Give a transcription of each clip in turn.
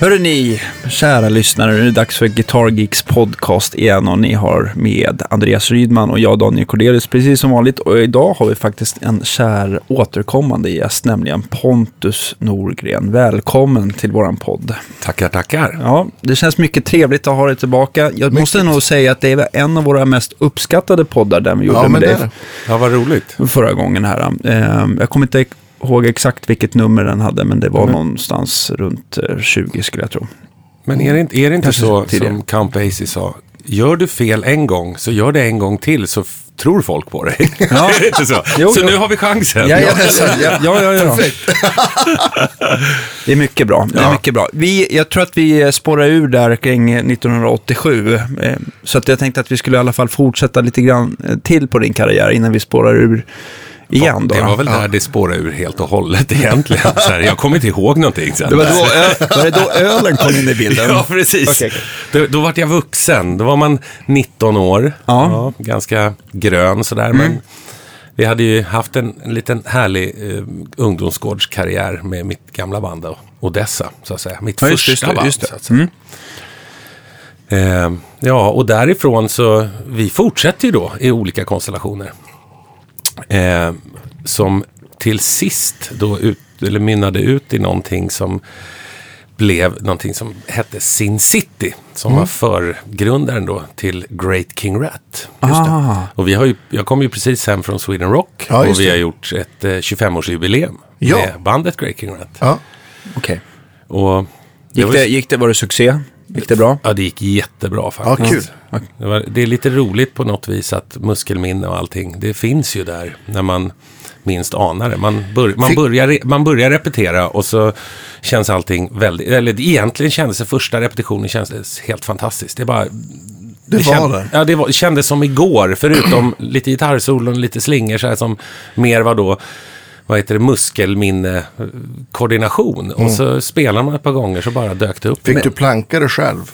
Hörru ni, kära lyssnare, nu är det dags för Guitar Geeks podcast igen och ni har med Andreas Rydman och jag Daniel Cordelius precis som vanligt. Och idag har vi faktiskt en kär återkommande gäst, nämligen Pontus Norgren. Välkommen till våran podd. Tackar, tackar. Ja, det känns mycket trevligt att ha dig tillbaka. Jag måste nog säga att det är en av våra mest uppskattade poddar, den vi gjorde Ja, med dig. Ja, vad roligt. förra gången här. Eh, Jag kommer inte ihåg exakt vilket nummer den hade, men det var Mm. någonstans runt eh, 20 skulle jag tro. Men är det inte, är det inte Kanske så tidigare. som Count Basie sa? Gör du fel en gång, så gör det en gång till så tror folk på dig. Ja. så? Så jo. nu har vi chansen. Ja, ja, ja, ja, ja. Det är mycket bra. Det är mycket bra. Vi, jag tror att vi spårar ur där kring 1987. eh, Så att jag tänkte att vi skulle i alla fall fortsätta lite grann eh, till på din karriär innan vi spårar ur igen. Då. Det var väl där det spårade ur helt och hållet egentligen. Så här, jag kommer inte ihåg någonting sen. det var, då, ö- var det då ölen kom in i bilden? Ja, precis. Okej, Då, då var jag vuxen. Då var man 19 år. Ja. Mm. ganska grön sådär. Men vi hade ju haft en, en liten härlig eh, ungdomsgårdskarriär med mitt gamla band Odessa, så att säga. Mitt Ja, just första just band, just så att säga. Eh, ja, och därifrån så, vi fortsätter ju då i olika konstellationer. Eh, som till sist då ut, eller mynnade ut i någonting som blev någonting som hette Sin City. Som Mm. var förgrundaren då till Great King Rat. Ah, Och vi har ju, jag kom ju precis hem från Sweden Rock. Ja, och vi det. har gjort ett eh, 25-årsjubileum Ja. med bandet Great King Rat. Ja. okej. Och Gick, var det, gick det, var det succé? Gick det bra? Ja, det gick jättebra ja, faktiskt. kul. Det, var, det är lite roligt på något vis att muskelminne och allting, det finns ju där när man minst anar det. Man, bör, man, börjar, man börjar repetera och så känns allting väldigt, eller egentligen kändes det första repetitionen kändes helt fantastiskt. Det, bara, Det var känd- det. Ja, det var, kändes som igår, förutom lite gitarrsolon, lite slingor så här som mer var då vad heter det, muskelminne, koordination. Och så spelar man ett par gånger så bara dök det upp. Fick du planka det själv?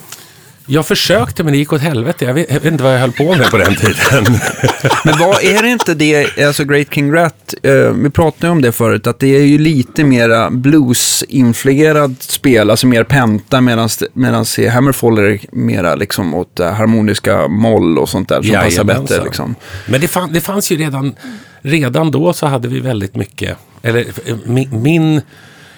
Jag försökte men det gick åt helvete. Jag vet, jag vet inte vad jag höll på med på den tiden. Men vad är det inte det, alltså Great King Rat, eh, vi pratade ju om det förut, att det är ju lite mera blues-influerad spel, alltså mer penta, medan Hammerfall är mera liksom åt eh, harmoniska moll och sånt där som passar Jajamensan. bättre. Liksom. Men det, fann, det fanns ju redan, redan då så hade vi väldigt mycket, eller eh, min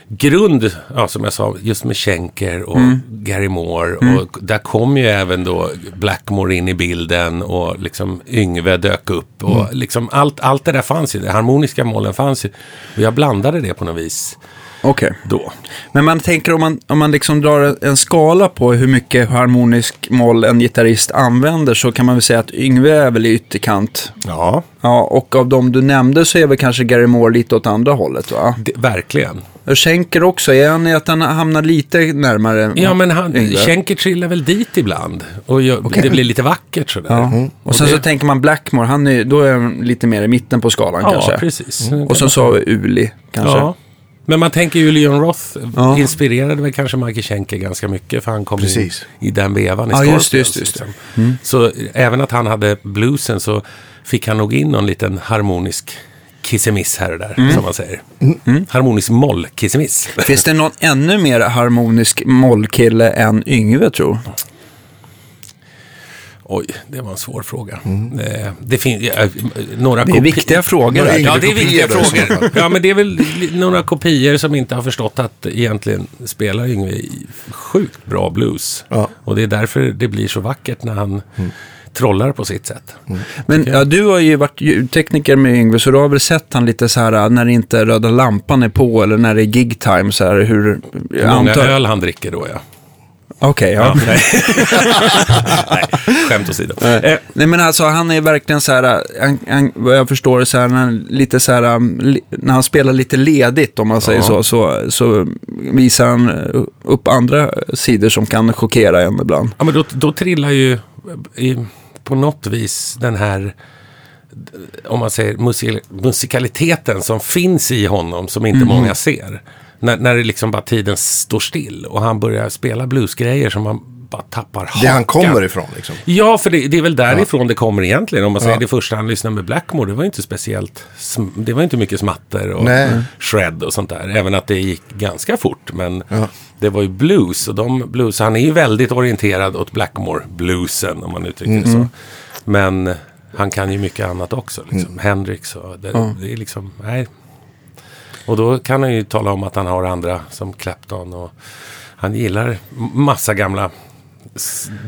grund, ja, som jag sa, just med Schenker och Mm. Gary Moore. Och där kom ju även då Blackmore in i bilden och liksom Yngve dök upp. Och Mm. liksom allt, allt det där fanns ju, de harmoniska målen fanns ju. Och jag blandade det på något vis Okej. då. Men man tänker om man, om man liksom drar en- skala på hur mycket harmonisk moll en gitarrist använder så kan man väl säga att Yngve är väl i ytterkant. Ja, Ja, och av de du nämnde så är väl kanske Gary Moore lite åt andra hållet va? det, verkligen. Schenker också, är han i att han hamnar lite närmare Ja, men han? Schenker trillar väl dit ibland. Och gör, det blir lite vackert sådär. Ja. Och sen det- så tänker man Blackmore, han är, då är han lite mer i mitten på skalan Ja, kanske. precis. Och så sa vi Uli kanske. Ja. Men man tänker ju Leon Roth Ja. inspirerade väl kanske Michael Schenker ganska mycket. För han kom in i den vevan i Ja, just just just liksom. Så även att han hade bluesen så fick han nog in någon liten harmonisk kissemiss här och där, Mm. som man säger. Harmonisk moll-kissemiss. Finns det någon ännu mer harmonisk mollkille än Yngve tror? Oj, det var en svår fråga. Eh, Det finns äh, några Det är viktiga frågor. Några här. Ja, det är viktiga frågor. Ja, men det är väl några kopior som inte har förstått att egentligen spelar Yngve i sjukt bra blues. Ja. Och det är därför det blir så vackert när han trollar på sitt sätt. Men ja, du har ju varit ljudtekniker med Yngve, så du har väl sett han lite så här när inte röda lampan är på eller när det är gig time så här hur... Hur många antar- öl han dricker då, ja. Okej, ja. ja nej. nej, skämt åsido. Eh, Nej men alltså han är verkligen så här, han, han, vad jag förstår så här, när, lite så här, li, när han spelar lite ledigt om man säger Ja. så, så, så visar han upp andra sidor som kan chockera en ibland. Ja, men då, då trillar ju i, på något vis den här, om man säger musik, musikaliteten som finns i honom som inte många ser. När, när det liksom bara tiden står still och han börjar spela bluesgrejer som man bara tappar Det han hakan. kommer ifrån liksom. Ja, för det, det är väl därifrån det kommer egentligen. Om man säger Ja. det första han lyssnade med Blackmore, det var inte speciellt. Det var inte mycket smatter och Nej. shred och sånt där. Även att det gick ganska fort. Men Ja. det var ju blues. Och de blues, han är ju väldigt orienterad åt Blackmore-bluesen, om man uttrycker det Mm. så. Men han kan ju mycket annat också. Liksom. Mm. Hendrix och det, det är liksom, nej. Och då kan han ju tala om att han har andra som Clapton och han gillar massa gamla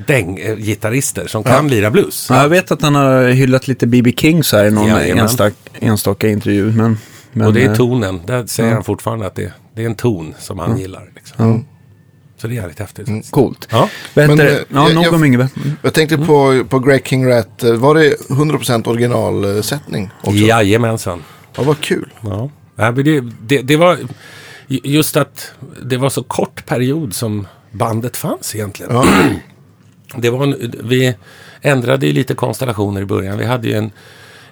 däng-gitarrister som kan lira blues. Ja, jag vet att han har hyllat lite B.B. King så här i någon Jajamän. enstaka, enstaka intervju. Men, men, och det är eh, tonen. Där säger ja. han fortfarande att det, det är en ton som han gillar. Liksom. Så det är jävligt häftigt. faktiskt. Coolt. Ja. Men, eh, det? Ja, jag- nog jag- om Yngve. Mm. Jag tänkte på, på Greg King Rat. eh, Var det 100% originalsättning också? Jajamensan. Ja, vad kul. Ja. Ja, men det, det, det var ju- just att det var så kort period som bandet fanns egentligen. Ja. Det var en, vi ändrade ju lite konstellationer i början. Vi hade ju en,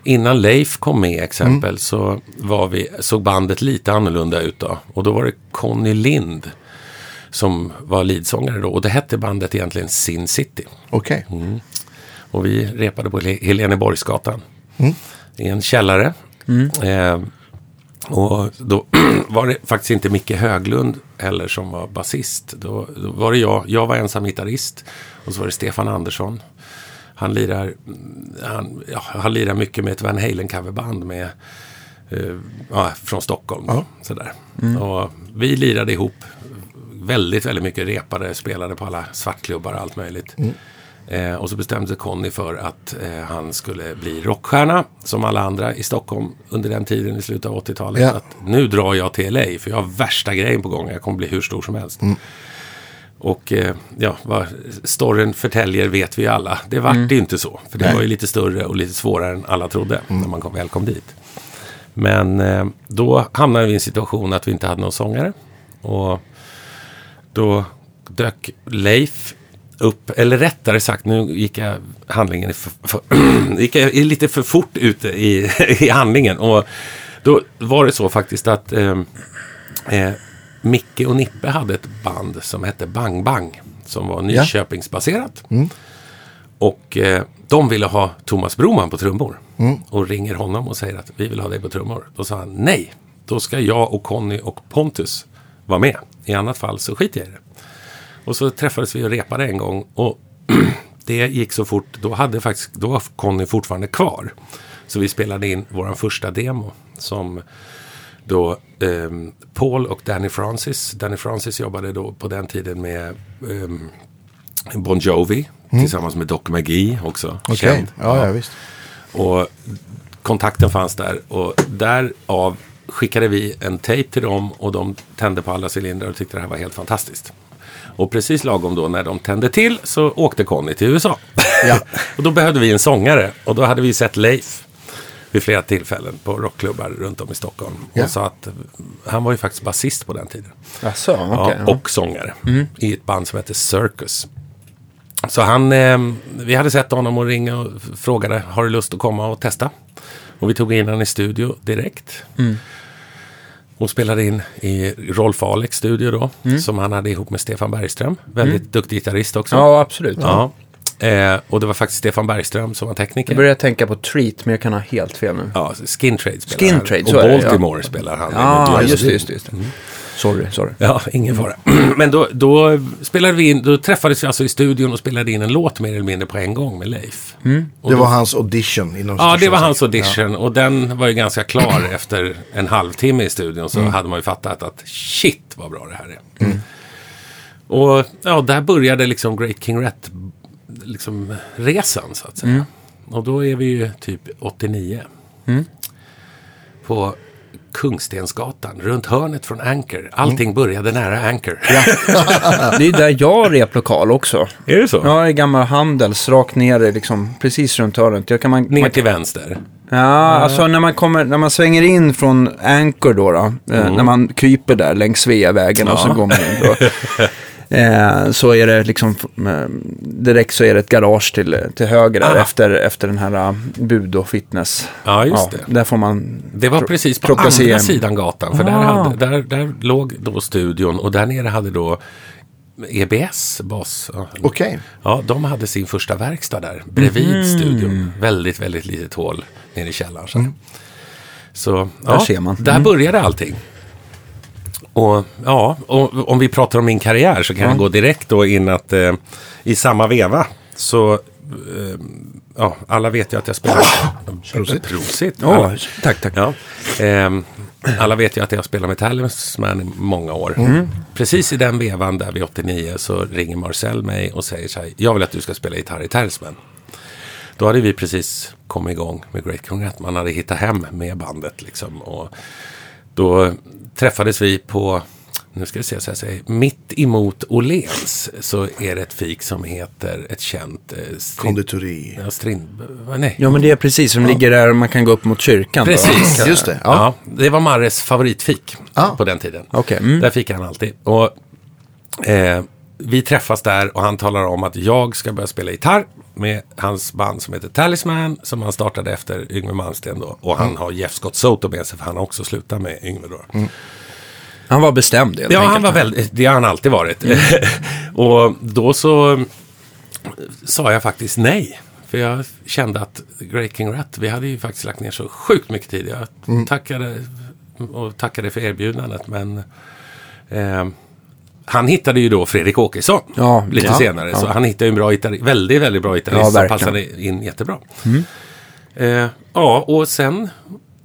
innan Leif kom med exempel så var vi, såg bandet lite annorlunda ut då. Och då var det Conny Lind som var leadsångare då. Och det hette bandet egentligen Sin City. Okej. Och vi repade på Hel- Heleneborgsgatan. I en källare. Eh, och då var det faktiskt inte Micke Höglund heller som var basist. Då, då var det jag. Jag var ensam gitarrist. Och så var det Stefan Andersson. Han lirar, mm, han, ja, han lirar mycket med ett Van Halen coverband med, eh, ja, från Stockholm. då, Sådär. Och vi lirade ihop väldigt, väldigt mycket. Repade, spelade på alla svartklubbar och allt möjligt. Eh, och så bestämde sig Conny för att eh, han skulle bli rockstjärna som alla andra i Stockholm under den tiden i slutet av 80-talet. Ja. Att nu drar jag till LA för jag har värsta grejen på gång. Jag kommer bli hur stor som helst. Och eh, ja, vad storyn förtäljer vet vi alla. Det vart det ju inte så. För det Nej. var ju lite större och lite svårare än alla trodde när man kom, väl kom dit. Men eh, då hamnade vi i en situation att vi inte hade någon sångare. Och då dök Leif upp, eller rättare sagt, nu gick jag handlingen för, för, gick jag lite för fort ute i, i handlingen. Och då var det så faktiskt att eh, eh, Micke och Nippe hade ett band som hette Bang Bang. Som var Nyköpingsbaserat. Och eh, de ville ha Thomas Broman på trummor. Och ringer honom och säger att vi vill ha dig på trummor. Då sa han nej. Då ska jag och Conny och Pontus vara med. I annat fall så skiter jag i det. Och så träffades vi och repade en gång. Och det gick så fort. Då hade faktiskt, då var Conny fortfarande kvar. Så vi spelade in vår första demo. Som då ehm, Paul och Danny Francis. Danny Francis jobbade då på den tiden med ehm, Bon Jovi. Tillsammans med Doc McGee också. Okej. Känd. Ja, ja, visst. Och kontakten fanns där och därav skickade vi en tejp till dem och de tände på alla cylindrar och tyckte det här var helt fantastiskt. Och precis lagom då när de tände till så åkte Conny till USA. Ja. och då behövde vi en sångare och då hade vi sett Leif vid flera tillfällen på rockklubbar runt om i Stockholm. Ja. Och sa att han var ju faktiskt basist på den tiden. Jaså, okej. Ja, och sångare i ett band som heter Circus. Så han, eh, vi hade sett honom och ringde och frågade, har du lust att komma och testa? Och vi tog in honom i studio direkt. Och spelade in i Rolf Alex studio då, som han hade ihop med Stefan Bergström. Väldigt duktig gitarrist också. ja, absolut. Ja. Eh, och det var faktiskt Stefan Bergström som var tekniker. Jag börjar tänka på Treat, men jag kan ha helt fel nu. Ja, Skin Trade spelar Skin han. Trade, Och är det, ja. Baltimore spelar han. Ja, Just just det, just det. Det. Sorry, sorry. Ja, ingen fara. Men då, då spelade vi in, då träffades vi alltså i studion och spelade in en låt mer eller mindre på en gång med Leif. Och Det då, var hans audition. Inom Ja, det var hans audition och den var ju ganska klar efter en halvtimme i studion så hade man ju fattat att shit vad bra det här är. Och ja, där började liksom Great King Rat liksom resan så att säga. Och då är vi ju typ 89. På Kungstensgatan, runt hörnet från Anchor. Allting började nära Anchor. Det är där jag har replokal också. Är det så? Ja, i gamla Handels, rakt ner liksom, precis runt hörnet. Jag kan man, Ner man, till vänster. ja, alltså när man kommer, när man svänger in från Anchor då, då eh, när man kryper där längs Sveavägen och så går man in då. Eh, så är det liksom, eh, direkt så är det ett garage till, till höger där Ah. efter, efter den här uh, Bud och Fitness. Ja, just det. Där får man Det var precis på andra sig sidan gatan. För där, Ah. hade, där, där låg då studion och där nere hade då EBS, bas. Ja. Okej. Ja, de hade sin första verkstad där, bredvid Mhm. studion. Väldigt, väldigt litet hål nere i källaren. Så, så ja, Där ser man. där Mm. började allting. Och ja, och, om vi pratar om min karriär så kan jag gå direkt då in att eh, i samma veva så, eh, ja, alla vet ju att jag spelar... Prosit. Prosit. Alla- tack, tack. Ja. Ehm, alla vet ju att jag spelar med Talisman i många år. Mm. Precis i den vevan där vid 89 så ringer Marcel mig och säger så här. Jag vill att du ska spela gitarr i Talisman. Då hade vi precis kommit igång med Great Congrats. Man hade hittat hem med bandet liksom. Och då träffades vi på, nu ska vi se så jag säger, mitt emot Åhléns så är det ett fik som heter ett känt... Eh, strin- Konditori. Ja, strin, nej. Ja, men det är precis som ligger där man kan gå upp mot kyrkan. då. Precis. Just det. Ja. Ja. det var Marres favoritfik Ah. på den tiden. Okej, mm. Där fick han alltid. Och, eh, vi träffas där och han talar om att jag ska börja spela gitarr med hans band som heter Talisman som han startade efter Yngwie Malmsteen då. Och han har Jeff Scott Soto med sig för han har också slutat med Yngwie då. Han var bestämd helt Ja, han var väldigt, det har han alltid varit. och då så sa jag faktiskt nej. För jag kände att Great King Rat, vi hade ju faktiskt lagt ner så sjukt mycket tid. Jag tackade och tackade för erbjudandet. Men eh, han hittade ju då Fredrik Åkesson Ja, lite ja, senare. Så ja. han hittade en bra gitarrist, väldigt, väldigt bra gitarrist Ja, som passade in jättebra. Eh, ja, och sen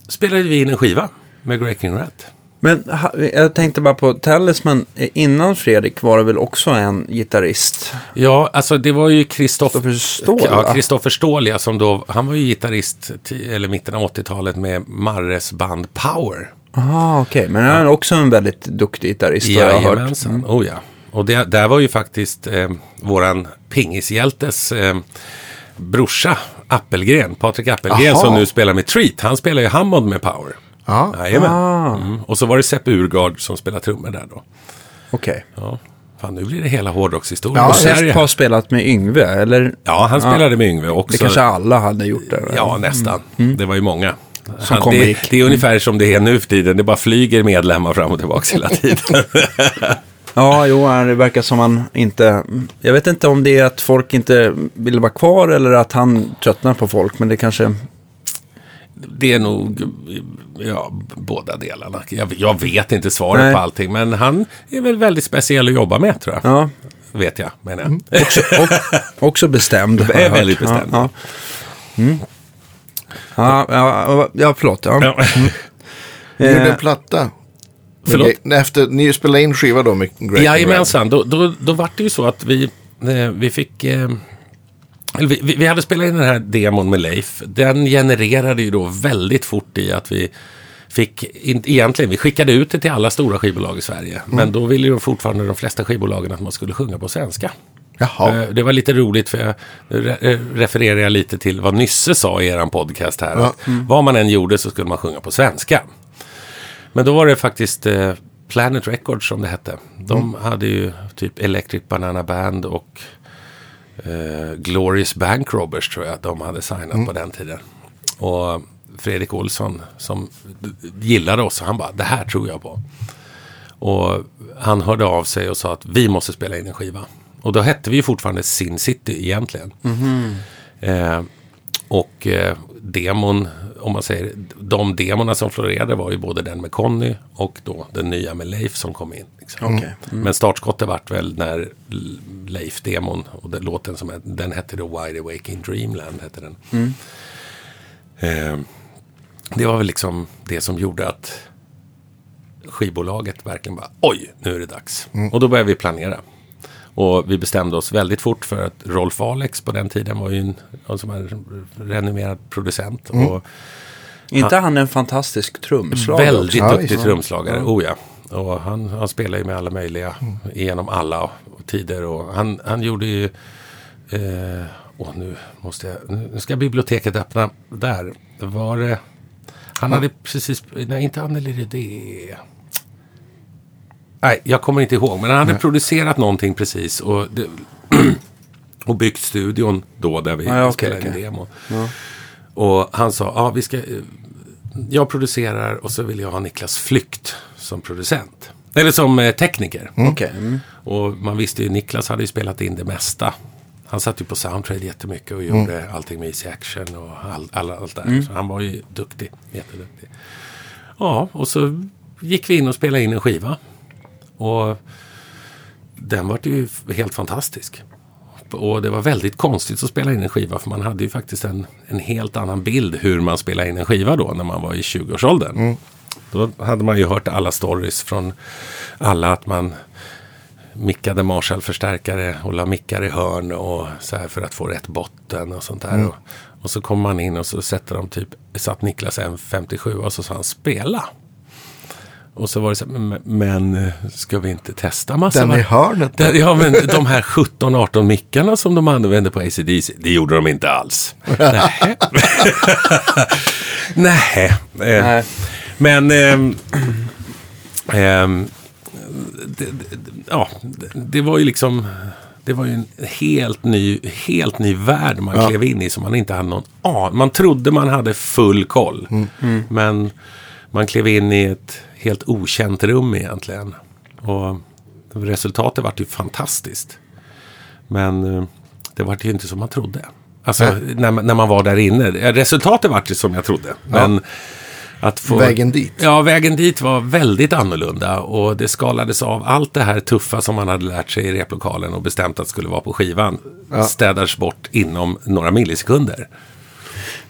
spelade vi in en skiva med Great King Rat. Men ha, jag tänkte bara på Talisman. eh, Innan Fredrik var det väl också en gitarrist? Ja, alltså det var ju Kristoffer va? Kristoffer Ståhl, som då, han var ju gitarrist eller mitten av 80-talet med Marres band Power. Aha, okej. Men han är också en väldigt duktig gitarrist har jag hört. Mm. Oh ja. Och det, där var ju faktiskt eh, våran pingishjältes eh, brorsa Appelgren, Patrik Appelgren, Aha. som nu spelar med Treat. Han spelar ju Hammond med Power. Ja. Jajamän. Ah. Mm. Och så var det Sepp Urgard som spelade trummor där då. Okej. Ja. Fan, nu blir det hela hårdrockshistoria. Ja, Sepp har spelat med Yngve, eller? Ja, han spelade med Yngve också. Det kanske alla hade gjort det. Ja, nästan. Det var ju många. Han, kom det, det är ungefär som det är nu för tiden. Det bara flyger medlemmar fram och tillbaka hela tiden. Ja, jo, det verkar som han inte... Jag vet inte om det är att folk inte vill vara kvar eller att han tröttnar på folk, men det kanske... det är nog ja, båda delarna. Jag, jag vet inte svaret Nej. på allting. Men han är väl väldigt speciell att jobba med tror jag. Ja, Vet jag, menar jag. också, och, också bestämd. är väldigt bestämd. Ja, ja. Mm. Ja, ja, ja förlåt. Ja. Ja. Ni gjorde Eh, en platta. Förlåt? Efter, ni spelade in skiva då med Great Jajamensan, då, då, då var det ju så att vi, eh, vi fick... Eh, vi, vi- hade spelat in den här demon med Leif. Den genererade ju då väldigt fort i att vi fick, in, egentligen, vi skickade ut det till alla stora skivbolag i Sverige. Men då ville ju fortfarande de flesta skivbolagen att man skulle sjunga på svenska. Jaha. Eh, Det var lite roligt för jag eh, refererar jag lite till vad Nysse sa i eran podcast här. Ja. Att Vad man än gjorde så skulle man sjunga på svenska. Men då var det faktiskt eh, Planet Records som det hette. De hade ju typ Electric Banana Band och eh, Glorious Bank Robbers tror jag att de hade signat på den tiden. Och Fredrik Olsson som gillade oss, han bara det här tror jag på. Och han hörde av sig och sa att vi måste spela in en skiva. Och då hette vi ju fortfarande Sin City egentligen. Eh, och eh, demon, om man säger, de demorna som florerade var ju både den med Conny och då den nya med Leif som kom in. Liksom. Okej. Men startskottet vart väl när L- Leif-demon och den låten som hette- den hette då Wide Awake in Dreamland. Hette den. Eh, det var väl liksom det som gjorde att skivbolaget verkligen bara oj, nu är det dags. Och då började vi planera. Och vi bestämde oss väldigt fort för att Rolf Alex på den tiden var ju en, som en renommerad producent. Och inte han en fantastisk trumslagare? väldigt också? Ja, duktig visst. trumslagare, oh ja. Och han, han spelar ju med alla möjliga genom alla tider. Och han, han gjorde ju... Eh, åh, nu måste jag... Nu ska biblioteket öppna. Där var det... Han hade precis... Nej, inte Anneli Rydé. Nej, jag kommer inte ihåg. Men han hade producerat någonting precis. Och, det, och byggt studion då där vi okej, spelade in okej. demo. Ja. Och han sa, ja vi ska... Jag producerar och så vill jag ha Niklas Flykt som producent. Eller som eh, tekniker. Okej. Mm. Och man visste ju, Niklas hade ju spelat in det mesta. Han satt ju på Soundtrade jättemycket och gjorde allting med Easy Action och all, all, allt där. Så han var ju duktig, jätteduktig. Ja, och så gick vi in och spelade in en skiva. Och den var ju helt fantastisk. Och det var väldigt konstigt att spela in en skiva för man hade ju faktiskt en, en helt annan bild hur man spelar in en skiva då när man var i 20-årsåldern. Då hade man ju hört alla stories från alla att man mickade Marshall-förstärkare och la mickar i hörn och så här för att få rätt botten och sånt där. Och, och så kom man in och så sätter de typ, satt Niklas M57 och så sa han spela. Och så var det så här, men, ska vi inte testa massa? Den i hörnet. den, ja, men de här 17-18 mickarna som de använde på ACDC, det gjorde de inte alls. Nej. Nej. Eh, Nej. Men... ehm, ehm, det, det, ja, det, var ju liksom... Det var ju en helt ny, helt ny värld man Ja. klev in i som man inte hade någon aning Man trodde man hade full koll. Men man klev in i ett helt okänt rum egentligen. Och resultatet vart ju fantastiskt. Men eh, det vart ju inte som man trodde. Alltså Nej. när, man- när man var där inne. Eh, Resultatet vart ju som jag trodde. Men att få... Vägen dit. Ja, vägen dit var väldigt annorlunda och det skalades av allt det här tuffa som man hade lärt sig i replokalen och bestämt att skulle vara på skivan. Ja. Städades bort inom några millisekunder.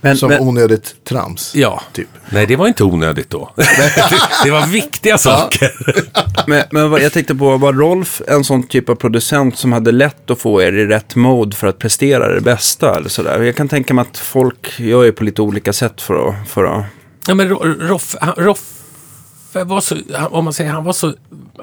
Men, Som men, onödigt trams. Ja, Typ. nej det var inte onödigt då. det var viktiga saker. men, men vad, jag tänkte på, var Rolf en sån typ av producent som hade lätt att få er i rätt mode för att prestera det bästa? Eller sådär? Jag kan tänka mig att folk gör ju på lite olika sätt för att... För att Ja, men Ro- Roff, var så, om man säger, han var så,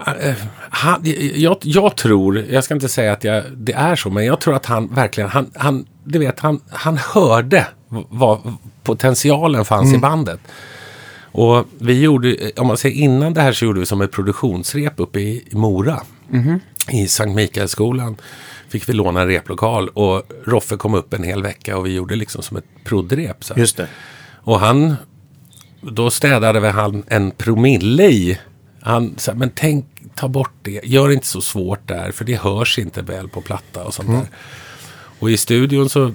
eh, han, jag, jag tror, jag ska inte säga att jag, det är så, men jag tror att han verkligen, han, han du vet, han, han hörde vad potentialen fanns i bandet. Och vi gjorde, om man säger innan det här så gjorde vi som ett produktionsrep uppe i, Mora. I Sankt Mikaelsskolan. Fick vi låna en replokal och Roffe kom upp en hel vecka och vi gjorde liksom som ett prodrep. Så. Just det. Och han, då städade väl han en promille i. Han sa, men tänk, ta bort det. Gör inte så svårt där, för det hörs inte väl på platta och sånt där. Och i studion så,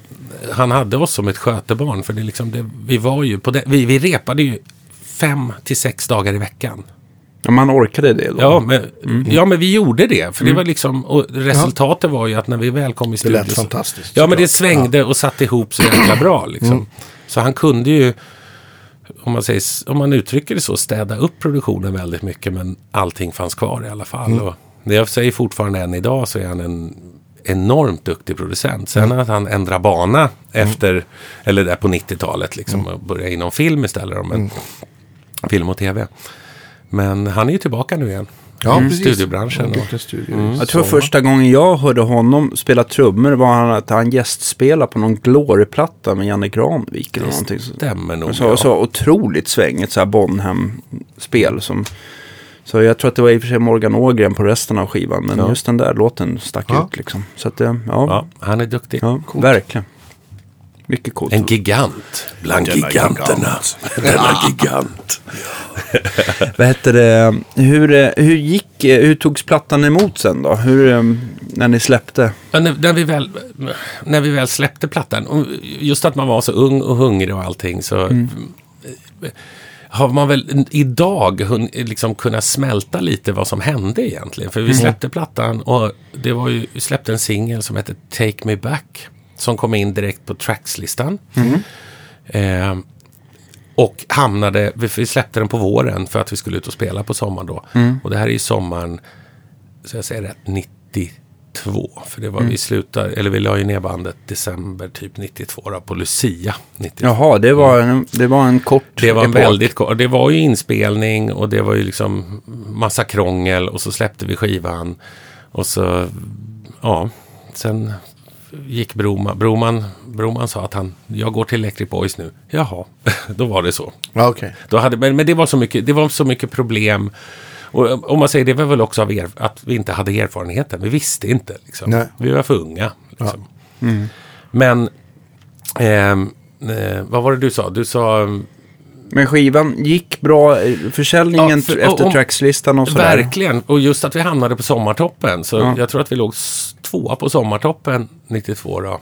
han hade oss som ett skötebarn. För det liksom det, vi var ju på det, vi, vi repade ju fem till sex dagar i veckan. ja, man orkade det då? Ja, men, ja, men vi gjorde det. För det var liksom, och resultatet var ju att när vi väl kom i Det studion. lät så- fantastiskt. Ja, men det svängde och satte ihop så jäkla bra. Liksom. Så han kunde ju, om man, säger, om man uttrycker det så, städa upp produktionen väldigt mycket. Men allting fanns kvar i alla fall. Och det jag säger fortfarande än idag så är han en enormt duktig producent. Sen att han ändrar bana efter, eller där på 90-talet liksom, och börjar inom film istället. Men, Film och tv. Men han är ju tillbaka nu igen. Ja, I precis. Studiobranschen. Studio. Jag tror första gången jag hörde honom spela trummor var han att han gästspelade på någon Glory-platta med Janne Granvik eller någonting. Så, Stämmer nog. så, ja. så otroligt svängigt så här Bonham-spel som... Så jag tror att det var i och för sig Morgan Ågren på resten av skivan. Men Ja. just den där låten stack Ja. ut liksom. Så att, det- ja, Ja, han är duktig. ja verkligen. Mycket coolt. En gigant bland Denna giganterna. gigant. Denna gigant. Vad hette det? Hur, eh, hur gick, eh, hur togs plattan emot sen då? Hur, eh, när ni släppte? Ja, när, när, vi väl, när vi väl släppte plattan, just att man var så ung och hungrig och allting, så Mm. har man väl idag hun, liksom kunnat smälta lite vad som hände egentligen. För vi Mm. släppte plattan och det var ju, vi släppte en singel som hette Take Me Back. Som kom in direkt på trackslistan. Mm. Eh, och hamnade, vi, släppte den på våren för att vi skulle ut och spela på sommaren då. Mm. Och det här är ju sommaren, så jag säger rätt, 92. För det var Mm. vi slutade, eller vi la ju ner bandet december typ 92 då, på Lucia. 92. Jaha, det var en, det var en kort Det var en epok. väldigt kort, det var ju inspelning och det var ju liksom massa krångel och så släppte vi skivan. Och så, ja, sen gick Broman, Broman, Broman sa att han, jag går till Electric Boys nu. Jaha, då var det så. Ja, okej. Då hade, men men det, var så mycket, det var så mycket problem. Och om man säger det var väl också av er, att vi inte hade erfarenheten. Vi visste inte. Liksom. Nej. Vi var för unga. Liksom. Men, ehm, eh, vad var det du sa? Du sa, Men skivan gick bra, eh, försäljningen Ja, för- efter och- och- trackslistan och sådär. Verkligen, och just att vi hamnade på sommartoppen. Så Ja. jag tror att vi låg tvåa på sommartoppen 92 då.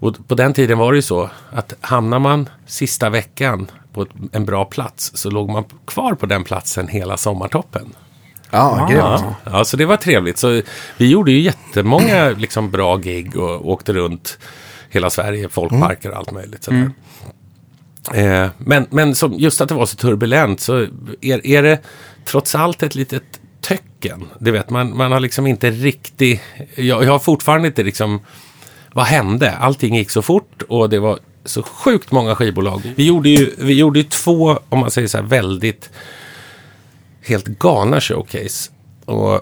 Och på den tiden var det ju så att hamnar man sista veckan på ett, en bra plats så låg man kvar på den platsen hela sommartoppen. Ja, grymt. Ja, ja, så det var trevligt. Så vi gjorde ju jättemånga liksom, bra gig och åkte runt hela Sverige, folkparker och allt möjligt. Sådär. Eh, men men som, just att det var så turbulent så är, är det trots allt ett litet töcken. Det vet man, man har liksom inte riktigt, jag, jag har fortfarande inte liksom, vad hände? Allting gick så fort och det var så sjukt många skivbolag. Vi gjorde ju, vi gjorde ju två, om man säger så här, väldigt helt galna showcase. Och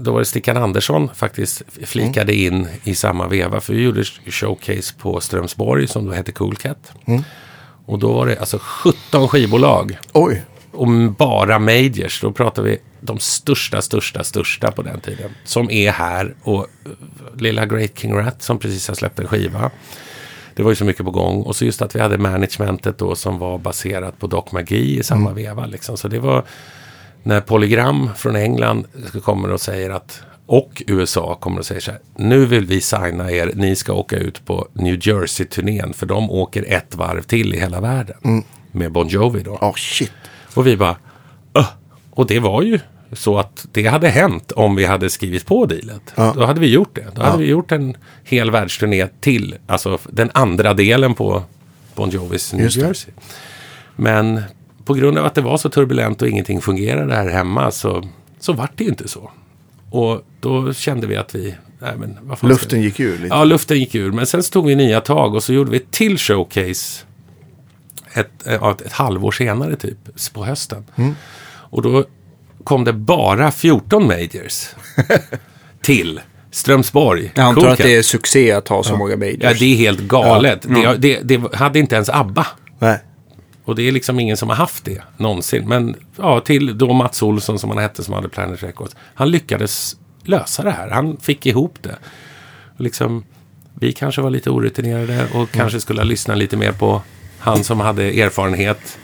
då var det Stickan Andersson faktiskt flikade in i samma veva. För vi gjorde showcase på Strömsborg som då hette Cool Cat. Och då var det alltså 17 skivbolag. Oj. Och bara majors. Då pratar vi de största, största, största på den tiden. Som är här. Och eh, lilla Great King Rat som precis har släppt en skiva. Det var ju så mycket på gång. Och så just att vi hade managementet då som var baserat på Doc McGee i samma veva. Liksom. Så det var när Polygram från England kommer och säger att och USA kommer och säger så här. Nu vill vi signa er. Ni ska åka ut på New Jersey-turnén. För de åker ett varv till i hela världen. Med Bon Jovi då. Ja, shit. Och vi bara, Öh! Och det var ju så att det hade hänt om vi hade skrivit på dealet. Ja. Då hade vi gjort det. Då hade vi gjort en hel världsturné till. Alltså den andra delen på Bon Jovis New. Jersey. Men på grund av att det var så turbulent och ingenting fungerade här hemma så, så vart det ju inte så. Och då kände vi att vi, nej men vad fan Luften gick ur lite. Ja, luften gick ur. Men sen så tog vi nya tag och så gjorde vi ett till showcase ett, eh, ja, ett halvår senare typ, på hösten. Mm. Och då kom det bara 14 majors till Strömsborg. Jag antar att det är succé att ha så många majors. Ja, det är helt galet. Det, det, det hade inte ens ABBA. Nej. Och det är liksom ingen som har haft det någonsin. Men ja, till då Mats Olsson som han hette som hade Planet Records. Han lyckades lösa det här. Han fick ihop det. Och liksom, vi kanske var lite orutinerade och kanske skulle ha lyssnat lite mer på han som hade erfarenhet.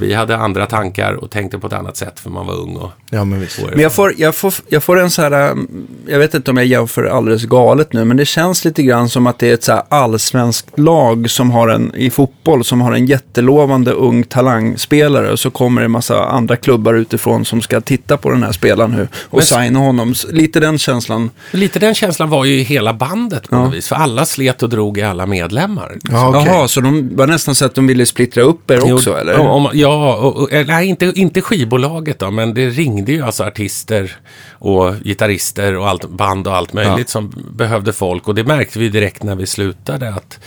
Vi hade andra tankar och tänkte på ett annat sätt för man var ung och Ja, men visst. Men jag får, jag, får, jag får en så här, um, jag vet inte om jag jämför alldeles galet nu, men det känns lite grann som att det är ett så här allsvenskt lag som har en, i fotboll som har en jättelovande ung talangspelare och så kommer det en massa andra klubbar utifrån som ska titta på den här spelaren nu och Men- signa honom. Lite den känslan. Lite den känslan var ju i hela bandet på Ja. något vis. För alla slet och drog i alla medlemmar. Ja, okej. Jaha, så de var nästan så att de ville splittra upp er också, Jo, eller? Om, ja, och, och, nej, inte, inte skivbolaget då, men det ringde ju alltså artister och gitarrister och allt, band och allt möjligt som behövde folk. Och det märkte vi direkt när vi slutade att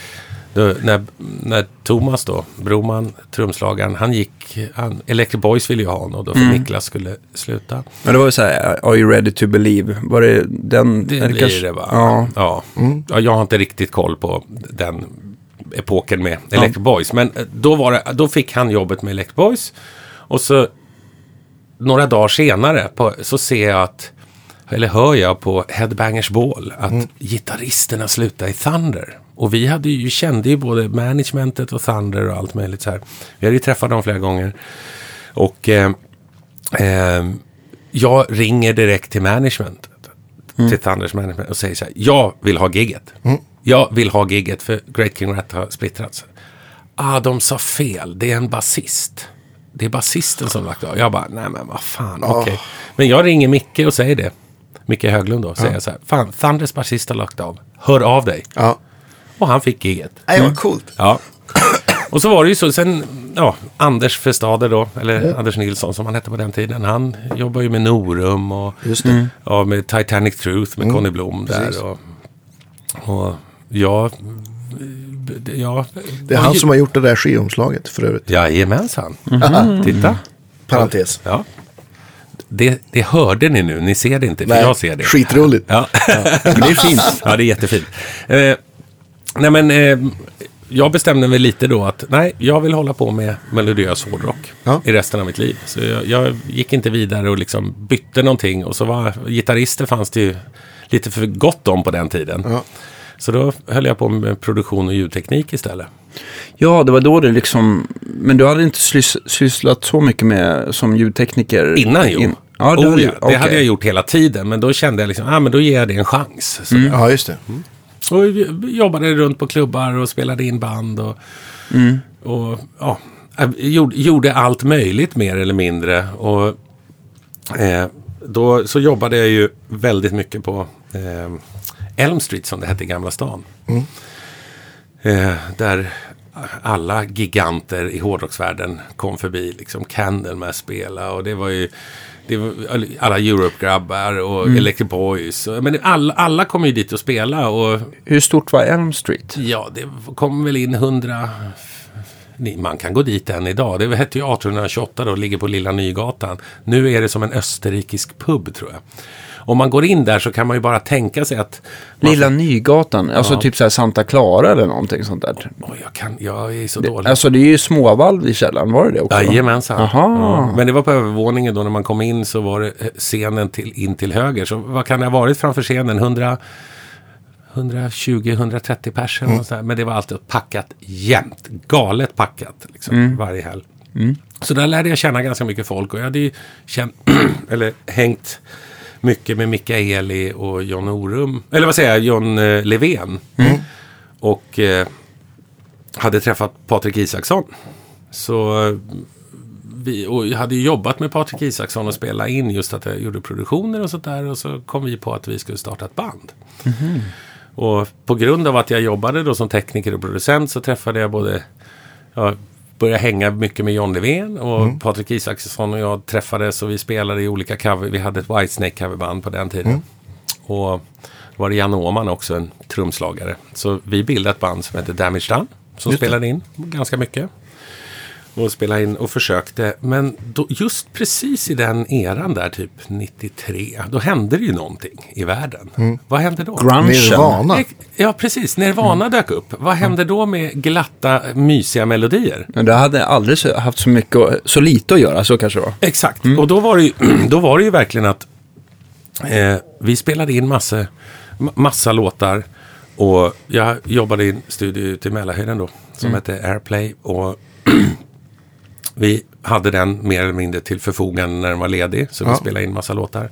då, när, när Thomas då, Broman, trumslagaren, han gick, han, Electric Boys ville ju ha honom då för Mm. Niklas skulle sluta. Men det var ju så här, Are you ready to believe? Var det den? Det eller blir kanske- det va? Ja. Ja. ja. Jag har inte riktigt koll på den epoken med Electric Boys. Men då, var det, då fick han jobbet med Electric Boys. Och så några dagar senare på, så ser jag att, eller hör jag på Headbangers Ball att gitarristerna slutar i Thunder. Och vi hade ju, kände ju både managementet och Thunder och allt möjligt så här. Vi hade ju träffat dem flera gånger. Och eh, eh, jag ringer direkt till managementet. Till Thunders management och säger så här. Jag vill ha gigget. Jag vill ha gigget för Great King Rat har splittrats. Ah, de sa fel. Det är en basist. Det är basisten som lagt av. Jag bara, nej men vad fan, okej. Men jag ringer Micke och säger det. Micke Höglund då. Säger så här. Fan, Thunders basist har lagt av. Hör av dig. Ja. Och han fick gigget. Nej, vad coolt. Ja. Och så var det ju så, sen, ja, Anders Förstader då, eller Anders Nilsson som han hette på den tiden, han jobbar ju med Norum och det. ja, med Titanic Truth med Conny Blom precis. där. Och, och ja, ja. Det är han som har gjort det där skivomslaget för övrigt. Jajamensan. Mhm. Titta. Parentes. Ja. Det, det hörde ni nu, ni ser det inte, för jag ser det. Skitroligt. Ja. Men det är fint. Ja, det är jättefint. Eh, nej, men eh, jag bestämde mig lite då att nej, jag vill hålla på med melodiös hårdrock Ja. i resten av mitt liv. Så jag, jag gick inte vidare och liksom bytte någonting. Och så var gitarrister fanns det ju lite för gott om på den tiden. Ja. Så då höll jag på med produktion och ljudteknik istället. Ja, det var då det liksom... Men du hade inte sys sysslat så mycket med som ljudtekniker? Innan jo. In, ja, det, oh, hade, ja, det okej. hade jag gjort hela tiden. Men då kände jag liksom, ah, men då ger jag det en chans. Så Ja, just det. Och vi jobbade runt på klubbar och spelade in band. Och, och ja, gjorde, gjorde allt möjligt mer eller mindre. Och eh, då så jobbade jag ju väldigt mycket på eh, Elm Street som det hette i Gamla stan. Eh, där alla giganter i hårdrocksvärlden kom förbi. Liksom Candlemass spela och det var ju det var alla Europe-grabbar och Electric Boys. Och, men alla, alla kom ju dit och spela och Hur stort var Elm Street? Ja, det kom väl in 100... Ni- Man kan gå dit än idag. Det hette ju 1828 då, ligger på Lilla Nygatan. Nu är det som en österrikisk pub tror jag. Om man går in där så kan man ju bara tänka sig att... man Lilla Nygatan, alltså Ja. typ så här Santa Clara eller någonting sånt där. Oj, jag, kan, jag är så dålig. Alltså det är ju småvalv i källaren, var det det också? Jajamensan. Ja. Men det var på övervåningen då när man kom in så var det eh, scenen till, in till höger. Så vad kan det ha varit framför scenen? 100, 120-130 personer. Mm. och så här. Men det var alltid packat jämt. Galet packat liksom, Mm. varje helg. Så där lärde jag känna ganska mycket folk. Och jag hade ju känt, eller hängt mycket med Mikaeli och John Orum. Eller vad säger jag, John eh, Levén. Och eh, hade träffat Patrik Isaksson. Så eh, vi, och jag hade jobbat med Patrik Isaksson och spela in just att jag gjorde produktioner och sånt där. Och så kom vi på att vi skulle starta ett band. Och på grund av att jag jobbade då som tekniker och producent så träffade jag både jag började hänga mycket med John Levén och Patrik Isaksson och jag träffades och vi spelade i olika cover. Vi hade ett Whitesnake coverband på den tiden. Och då var det Jan Åman också, en trumslagare. Så vi bildade ett band som heter Damage Done. Som Just spelade in ganska mycket. Och spelade in och försökte. Men då, just precis i den eran där, typ 93, då hände det ju någonting i världen. Vad hände då? Grungen. Nirvana. Ja, precis. Nirvana dök upp. Vad hände då med glatta, mysiga melodier? Men du hade aldrig haft så mycket, så lite att göra, så kanske det var. Exakt. Och då var, det ju, då var det ju verkligen att eh, vi spelade in massa, ma- massa låtar. Och jag jobbade i en studio ute i Mälarhöjden då. Som hette Airplay. Och vi hade den mer eller mindre till förfogande när den var ledig. Så vi Ja. spelade in massa låtar.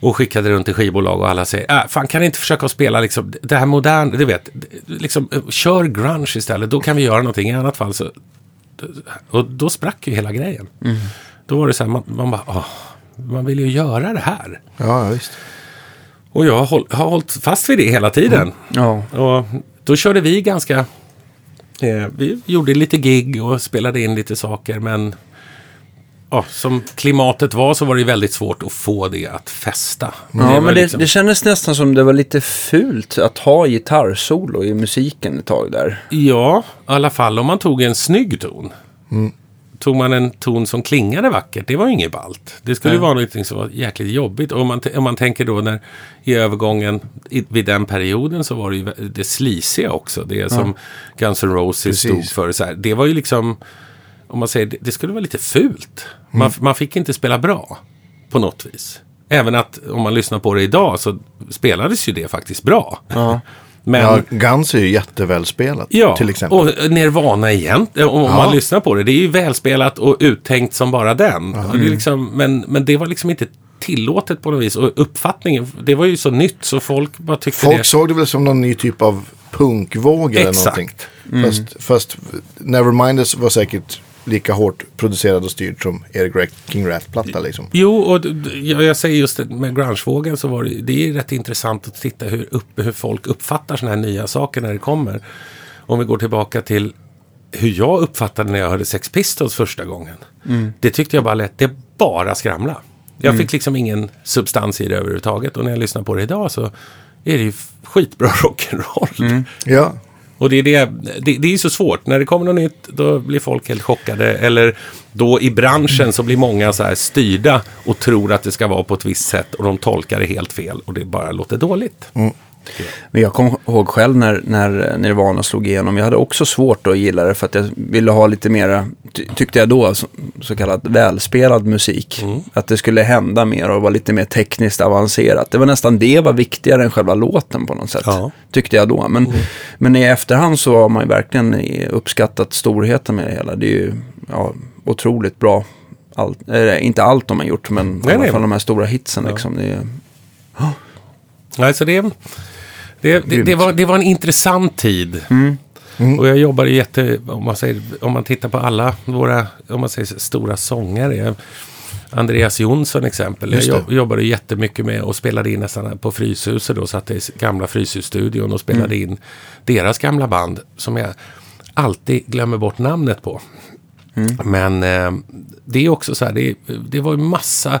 Och skickade runt till skivbolag och alla säger, äh, fan kan ni inte försöka spela liksom, det här moderna, du vet, liksom, kör grunge istället, då kan vi göra någonting, i annat fall så... Och då sprack ju hela grejen. Då var det så här, man, man bara, åh, man vill ju göra det här. Ja, visst. Och jag har, håll, har hållit fast vid det hela tiden. Ja. Och då körde vi ganska... Eh, vi gjorde lite gig och spelade in lite saker, men... Ja, som klimatet var så var det väldigt svårt att få det att fästa. Ja, var men det, liksom- det kändes nästan som det var lite fult att ha gitarrsolo i musiken ett tag där. Ja, i alla fall om man tog en snygg ton. Tog man en ton som klingade vackert, det var ju inget ballt. Det skulle ju vara någonting som var jäkligt jobbigt. Och om man, om man tänker då när i övergången i, vid den perioden så var det ju det slisiga också. Det som Guns N' Roses Precis. stod för. Så här. Det var ju liksom, om man säger, det, det skulle vara lite fult. Man, man fick inte spela bra på något vis. Även att om man lyssnar på det idag så spelades ju det faktiskt bra. Men, Ja, Guns är ju jättevälspelat. Ja, till exempel. och Nirvana igen. Om om Ja. man lyssnar på det. Det är ju välspelat och uttänkt som bara den. Och det liksom, men, men det var liksom inte tillåtet på något vis. Och uppfattningen, det var ju så nytt så folk bara tyckte Folk det. såg det väl som någon ny typ av punkvåg eller Exakt. någonting. Fast, fast Neverminders var säkert lika hårt producerad och styrd som Eric King Rat-platta liksom. Jo, och jag, säger just det med grungevågen så var det, det är rätt intressant att titta hur, upp, hur folk uppfattar sådana här nya saker när det kommer. Om vi går tillbaka till hur jag uppfattade när jag hörde Sex Pistols första gången. Det tyckte jag bara lät, det bara skramla. Jag fick liksom ingen substans i det överhuvudtaget. Och när jag lyssnar på det idag så är det ju skitbra rock'n'roll. Ja, och det är, det, det, det är så svårt. När det kommer något nytt då blir folk helt chockade. Eller då i branschen så blir många så här styrda och tror att det ska vara på ett visst sätt och de tolkar det helt fel och det bara låter dåligt. Mm. Men jag kommer ihåg själv när, när Nirvana slog igenom. Jag hade också svårt att gilla det för att jag ville ha lite mera, ty tyckte jag då, så, så kallad välspelad musik. Mm. Att det skulle hända mer och vara lite mer tekniskt avancerat. Det var nästan det var viktigare än själva låten på något sätt. Ja. Mm. Tyckte jag då. Men, men i efterhand så har man ju verkligen uppskattat storheten med det hela. Det är ju ja, otroligt bra. Allt, eh, inte allt de har gjort, men Nej, i alla nej. fall de här stora hitsen. Liksom, det är, Nej, så det, det, det, det, var, det var en intressant tid. Mm. Och jag jobbade jätte, om man, säger, om man tittar på alla våra om man säger, stora sångare. Andreas Jonsson exempel. Jag jobb- jobbade jättemycket med och spelade in nästan på Fryshuset då. Satt i gamla Fryshusstudion och spelade Mm. in deras gamla band. Som jag alltid glömmer bort namnet på. Mm. Men eh, det är också så här, det, det var ju massa,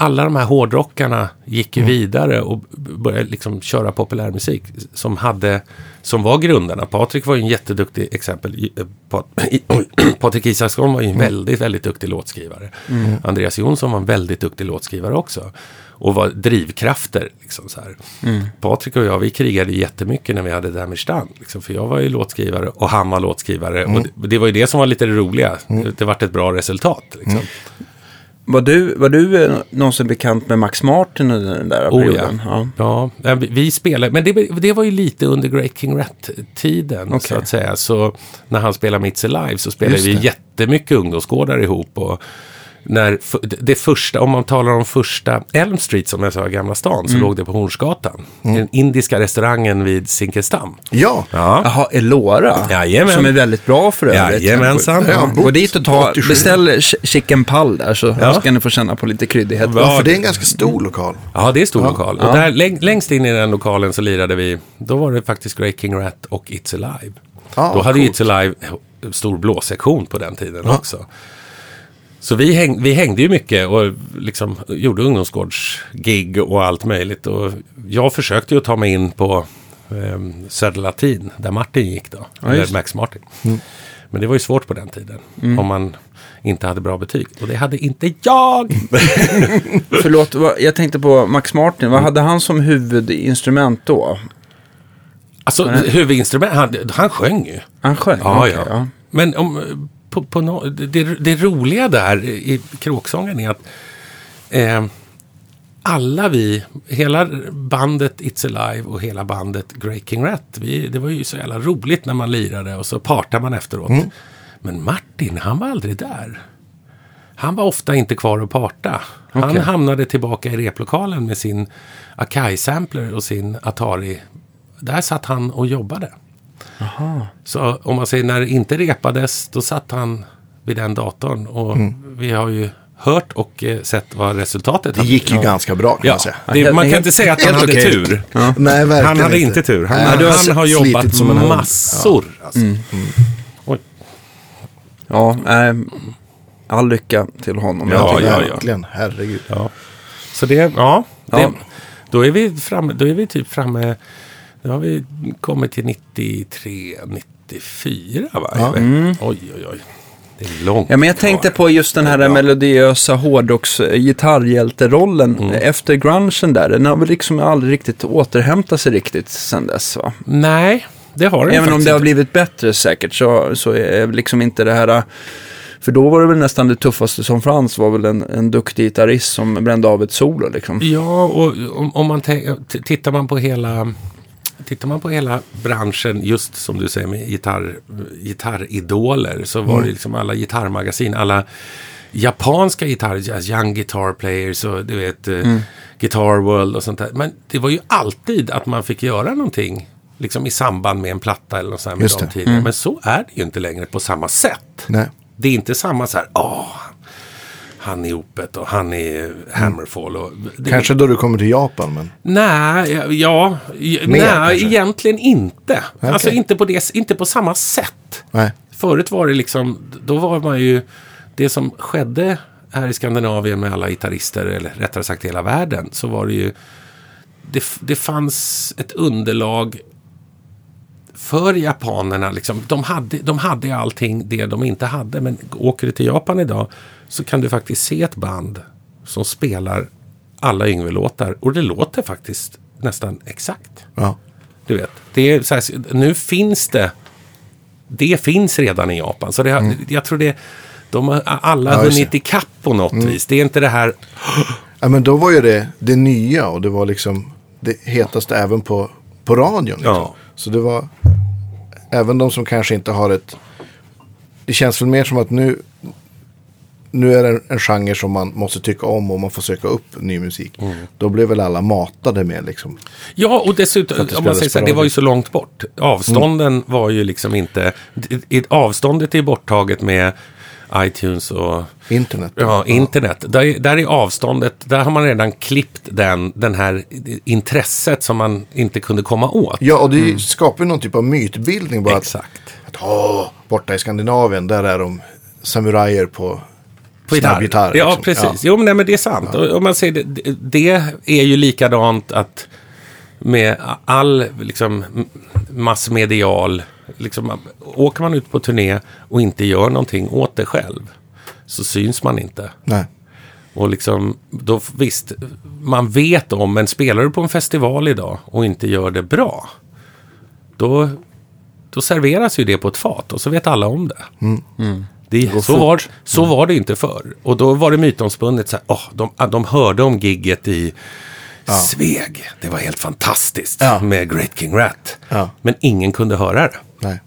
alla de här hårdrockarna gick Mm. ju vidare och började liksom köra populärmusik som hade, som var grundarna. Patrik var ju en jätteduktig exempel. Eh, Pat- Patrik Isaksson var ju en Mm. väldigt, väldigt duktig låtskrivare. Andreas Jonsson var en väldigt duktig låtskrivare också. Och var drivkrafter. Liksom så här. Mm. Patrik och jag, vi krigade jättemycket när vi hade Damage. Liksom, för jag var ju låtskrivare och han var låtskrivare. Och det, det var ju det som var lite det roliga. Det, det vart ett bra resultat. Liksom. Var du, var du eh, någonsin bekant med Max Martin under den där Oh, perioden? ja. Ja, ja, vi- spelade, men det, det var ju lite under Great King Rat-tiden. Så Okej. att säga. Så när han spelade It's Alive så spelade vi jättemycket ungdomsgårdar ihop. Och när, det- första, om man talar om första Elm Street som jag sa i Gamla stan, så låg det på Hornsgatan. Den indiska restaurangen vid Zinkensdamm. Ja, Ja. Jaha, Elora. Jajamän. Som är väldigt bra för övrigt. Jajamensan. Ja, Gå dit och ta, 87. beställ ch- chicken pall där så Ja. ska ni få känna på lite kryddighet. Ja. för det är en ganska stor lokal. Ja, det är stor lokal. Ja. Och där, läng, längst in i den lokalen så lirade vi, då var det faktiskt Great King Rat och It's Alive. Ja, då hade coolt. It's Alive stor blåsektion på den tiden också. Så vi, häng, vi hängde ju mycket och liksom gjorde ungdomsgårdsgig och allt möjligt. Och jag försökte ju ta mig in på um, Södra Latin, där Martin gick då. eller just det. Max Martin. Men det var ju svårt på den tiden. Om man inte hade bra betyg. Och det hade inte jag! Förlåt, vad- jag tänkte på Max Martin. Vad hade han som huvudinstrument då? Alltså huvudinstrument, han, han sjöng ju. Han sjöng? Ja, Okej, ja. Men om, på, på no, det, det roliga där i kråksången är att eh, alla vi, hela bandet It's Alive och hela bandet Great King Rat, vi, det var ju så jävla roligt när man lirade och så partade man efteråt. Men Martin, han var aldrig där. Han var ofta inte kvar och parta. Han hamnade tillbaka i replokalen med sin Akai-sampler och sin Atari. Där satt han och jobbade. Så om man säger när det inte repades, då satt han vid den datorn. Och vi har ju hört och eh, sett vad resultatet Det gick ju ganska bra kan Ja, man säga. det, man kan inte säga att han hade tur. Nej, verkligen Han hade inte tur. Han, Nej, han, du har jobbat som en massor. Alltså. Oj. Ja, nej, all lycka till honom. Ja, ja, ja. Verkligen, herregud. Ja. Så det, ja. Det, Ja. Då, är vi framme, då är vi typ framme, då har vi kommit till 93, 94 va? Ja. Oj, oj, oj. Det är långt Ja, men jag tänkte på just den här Ja. melodiösa hårdrocks gitarrhjälterollen Mm. efter grungen där. Den har väl liksom aldrig riktigt återhämtat sig riktigt sen dess va? Nej, det har den Även om det har blivit bättre säkert så, så är liksom inte det här... För då var det väl nästan det tuffaste som fanns var väl en, en duktig gitarrist som brände av ett solo liksom. Ja, och om, om man tittar man på hela Tittar man på hela branschen, just som du säger med gitarr, gitarridoler, så var det liksom alla gitarrmagasin, alla japanska gitarr, Young Guitar Players och du vet eh, Guitar World och sånt där. Men det var ju alltid att man fick göra någonting liksom i samband med en platta eller något sånt med de tiderna. Men så är det ju inte längre på samma sätt. Nej. Det är inte samma så här, åh, han är Opet och han är Hammerfall. Och det, Kanske då du kommer till Japan, men... Nej, ja, Mer, nej, kanske? egentligen inte. Okej. Alltså inte på, det, inte på samma sätt. Nej. Förut var det liksom, då var man ju, det som skedde här i Skandinavien med alla gitarrister, eller rättare sagt hela världen, så var det ju, det, det fanns ett underlag för japanerna. Liksom, de, hade, de hade allting det de inte hade. Men åker du till Japan idag så kan du faktiskt se ett band som spelar alla Yngve-låtar. Och det låter faktiskt nästan exakt. Ja. Du vet, det är här, nu finns det, det finns redan i Japan. Så det, har- jag tror det, de har alla Mm. Ja, hunnit ikapp på något vis. Det är inte det här, Ja, men då var ju det det nya och det var liksom det hetaste även på, på radion. Liksom. Ja. Så det var även de som kanske inte har ett... Det känns väl mer som att nu, nu är det en, en genre som man måste tycka om och man får söka upp ny musik. Mm. Då blev väl alla matade med liksom. Ja, och dessutom, om man säger så här, det var ju så långt bort. Avstånden var ju liksom inte... i- i- Avståndet är borttaget med iTunes och Internet. ja, internet. Där, där är avståndet, där har man redan klippt den, den här intresset som man inte kunde komma åt. Ja, och det skapar ju någon typ av mytbildning bara. Att, Exakt. att åh, borta i Skandinavien, där är de samurajer på, På gitarr. Ja, liksom. precis. Jo, men, nej, men det är sant. Och, och man säger, det, det- är ju likadant att med all liksom, massmedial... Liksom, åker man ut på turné och inte gör någonting åt det själv så syns man inte. Nej. Och liksom, då, visst, man vet om, men spelar du på en festival idag och inte gör det bra, då, då serveras ju det på ett fat och så vet alla om det. det så, var, så var det inte förr. Och då var det mytomspunnet, så här, åh, de, de hörde om gigget i Sveg. Det var helt fantastiskt Ja. med Great King Rat. Ja. Men ingen kunde höra det. Nej.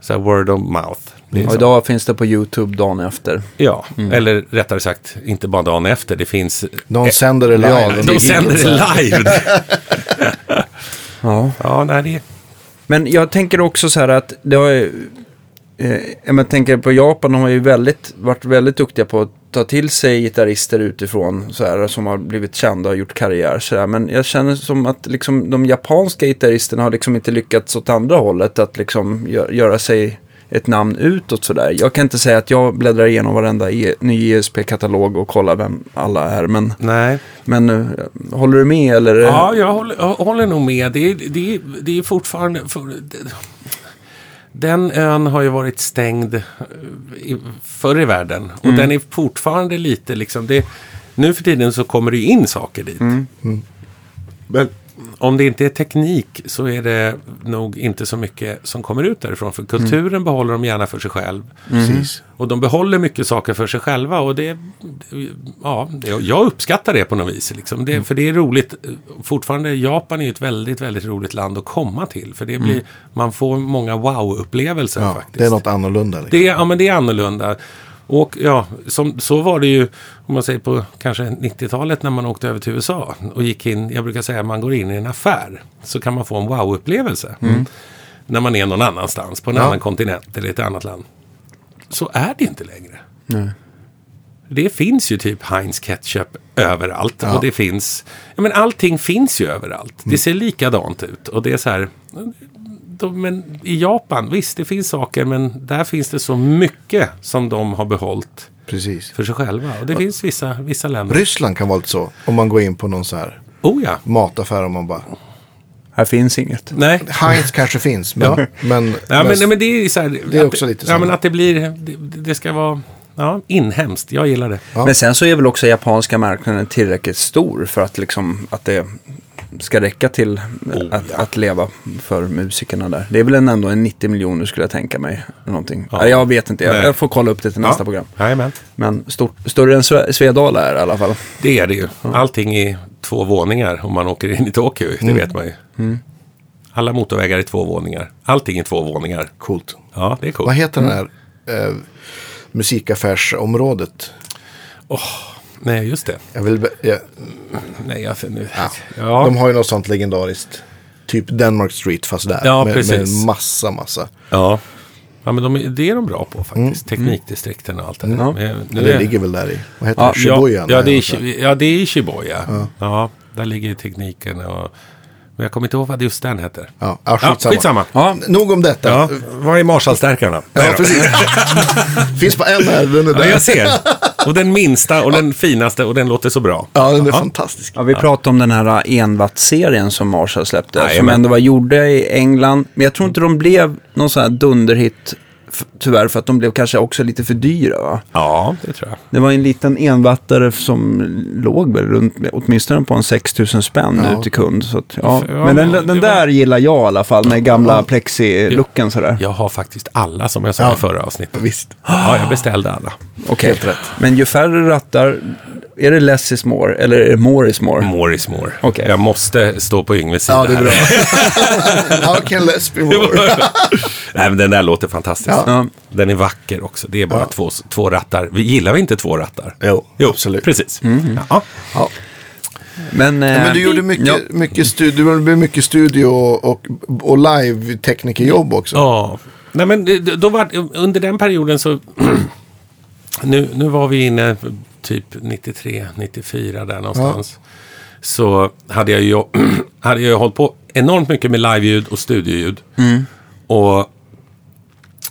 Så word of mouth. Och idag finns det på YouTube dagen efter. Ja, eller rättare sagt, inte bara dagen efter. Det finns... Någon sänder det live. Ja, De giget, sänder det live. Ja. Ja, nej, det... Men jag tänker också så här att det har eh, jag tänker på Japan, de har ju väldigt, varit väldigt duktiga på att ta till sig gitarrister utifrån så här, som har blivit kända och gjort karriär. Så här. Men jag känner som att liksom, de japanska gitarristerna har liksom inte lyckats åt andra hållet att liksom gö- göra sig ett namn utåt sådär. Jag kan inte säga att jag bläddrar igenom varenda e- ny ESP-katalog och kollar vem alla är. Men, Nej. men eh, håller du med eller? Ja, jag håller, jag håller nog med. Det är, det är, det är fortfarande... För, den ön har ju varit stängd eh, i, förr i världen. Och den är fortfarande lite liksom... Det, nu för tiden så kommer det ju in saker dit. Men om det inte är teknik så är det nog inte så mycket som kommer ut därifrån. För kulturen behåller de gärna för sig själv. Precis. Och de behåller mycket saker för sig själva. Och det, ja, jag uppskattar det på något vis. Liksom. Det, För det är roligt. Fortfarande, Japan är ett väldigt, väldigt roligt land att komma till. För det blir, man får många wow-upplevelser Ja, faktiskt. det är något annorlunda. Liksom. Det är, ja, men det är annorlunda. Och ja, som, så var det ju, om man säger på kanske 90-talet när man åkte över till USA och gick in, jag brukar säga man går in i en affär, så kan man få en wow-upplevelse. När man är någon annanstans, på en Ja. annan kontinent eller ett annat land. Så är det inte längre. Det finns ju typ Heinz ketchup överallt. Ja. Och det finns, ja men allting finns ju överallt. Det ser likadant ut. Och det är så här, de, men i Japan, visst det finns saker men där finns det så mycket som de har behållit Precis. för sig själva. Och det finns vissa, vissa länder. Ryssland kan vara lite så. Om man går in på någon så här Oh ja. mataffär och man bara. Här finns inget. Nej. Heinz kanske finns. Men, Ja. men, Ja, men, men- nej, men det är så här, Det är att- också lite Ja, samma. men att det blir, det, det ska vara ja, inhemskt. Jag gillar det. Ja. Men sen så är väl också japanska marknaden tillräckligt stor för att, liksom, att det ska räcka till Oh, att, ja. att leva för musikerna där. Det är väl en ändå en 90 miljoner skulle jag tänka mig. Någonting. Ja. Ja. Jag vet inte, jag, jag får kolla upp det till nästa program. Jajamän. Men stort, större än Sve- Svedala är det i alla fall. Det är det ju. Allting i två våningar om man åker in i Tokyo. Det Mm. vet man ju. Alla motorvägar i två våningar. Allting i två våningar. Coolt. Ja, det är coolt. Vad heter den här eh, musikaffärsområdet? Nej, just det. Jag vill, be- jag, Nej, alltså nu. Ja. Ja. De har ju något sånt legendariskt. Typ Denmark Street fast där. Ja, med, precis. med en massa, massa. ja. Ja, men de, är- det är de bra på faktiskt. Teknikdistrikten och allt det där. Ja. Men, nu Det är- ligger väl där i. Vad heter Ja, det? Shibuya? Ja, ja, det är. Shi- ja, det är i Shibuya. Ja. där ligger tekniken och... Men jag kommer inte ihåg vad just den heter. Ja, ja, Ja, skitsamma. skitsamma. Ja, Nog om detta. Ja, vad är Marshallstärkarna? Ja, precis. Finns på en här, den är Ja, där. jag ser. Och den minsta och den finaste och den låter så bra. Ja, den är fantastisk. Ja, vi pratade om den här enwatt-serien som Marshall släppte. Jajamän. som ändå var gjorda i England. Men jag tror inte de blev någon sån här dunderhit tyvärr för att de blev kanske också lite för dyra. Va? Ja, det tror jag. Det var en liten envattare som låg väl runt, åtminstone på en 6000 spänn Ja. ut till kund. Så att, ja. Ja, men den, den var- där gillar jag i alla fall med gamla plexi-looken sådär. Jag har faktiskt alla som jag sa Ja. i förra avsnittet. Visst. Ja, jag beställde alla. Okej. Rätt. Men ju färre rattar, är det less is more eller är det more is more? More is more. Okej. Jag måste stå på Yngves sida Ja, det är bra. How can less be more? Nej, men den där låter fantastisk. Ja. Ja. Den är vacker också. Det är bara Ja. två, två rattar. Vi gillar vi inte två rattar? Jo, Jo, absolut. Precis. Mm. Ja. Ja. Men, Ja, eh, men du gjorde mycket, ja. mycket, studio, blev mycket studio och, och, live-teknikerjobb också. Ja, nej men då var, under den perioden så... nu, nu var vi inne typ 93, 94 där någonstans. Så hade jag ju hade jag hållit på enormt mycket med liveljud och studioljud. Och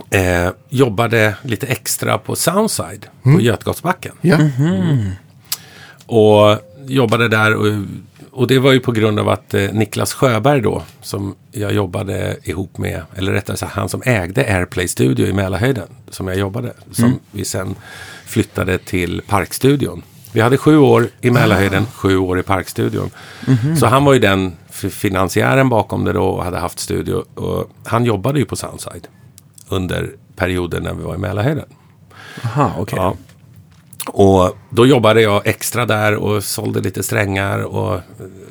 eh, jobbade lite extra på Soundside på Götgatsbacken. Ja. Och jobbade där och, och det var ju på grund av att eh, Niklas Sjöberg då, som jag jobbade ihop med, eller rättare sagt han som ägde Airplay Studio i Mälarhöjden, som jag jobbade, som vi sen flyttade till Parkstudion. Vi hade sju år i Mälarhöjden, sju år i Parkstudion. Så han var ju den finansiären bakom det då och hade haft studio. Och han jobbade ju på Soundside under perioden när vi var i Mälarhöjden. Aha, okej. Ja. Och då jobbade jag extra där och sålde lite strängar och eh,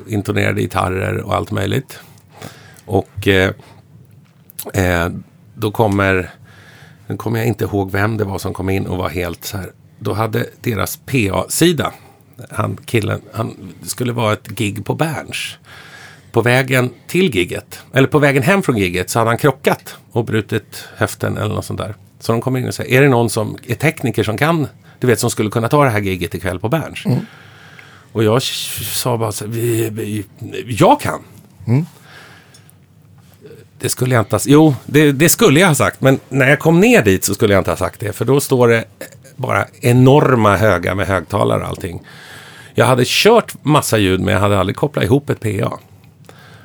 intonerade gitarrer och allt möjligt. Och eh, eh, då kommer, nu kommer jag inte ihåg vem det var som kom in och var helt så här. Då hade deras PA-sida, han killen, han skulle vara ett gig på Berns. På vägen till gigget, eller på vägen hem från gigget så hade han krockat och brutit höften eller något sånt där. Så de kommer in och säger, är det någon som är tekniker som kan, du vet som skulle kunna ta det här gigget ikväll på Berns? Och jag sa bara så vi, vi, jag kan. Det skulle jag inte ha Jo, det, det skulle jag ha sagt. Men när jag kom ner dit så skulle jag inte ha sagt det. För då står det bara enorma högar med högtalare och allting. Jag hade kört massa ljud men jag hade aldrig kopplat ihop ett PA.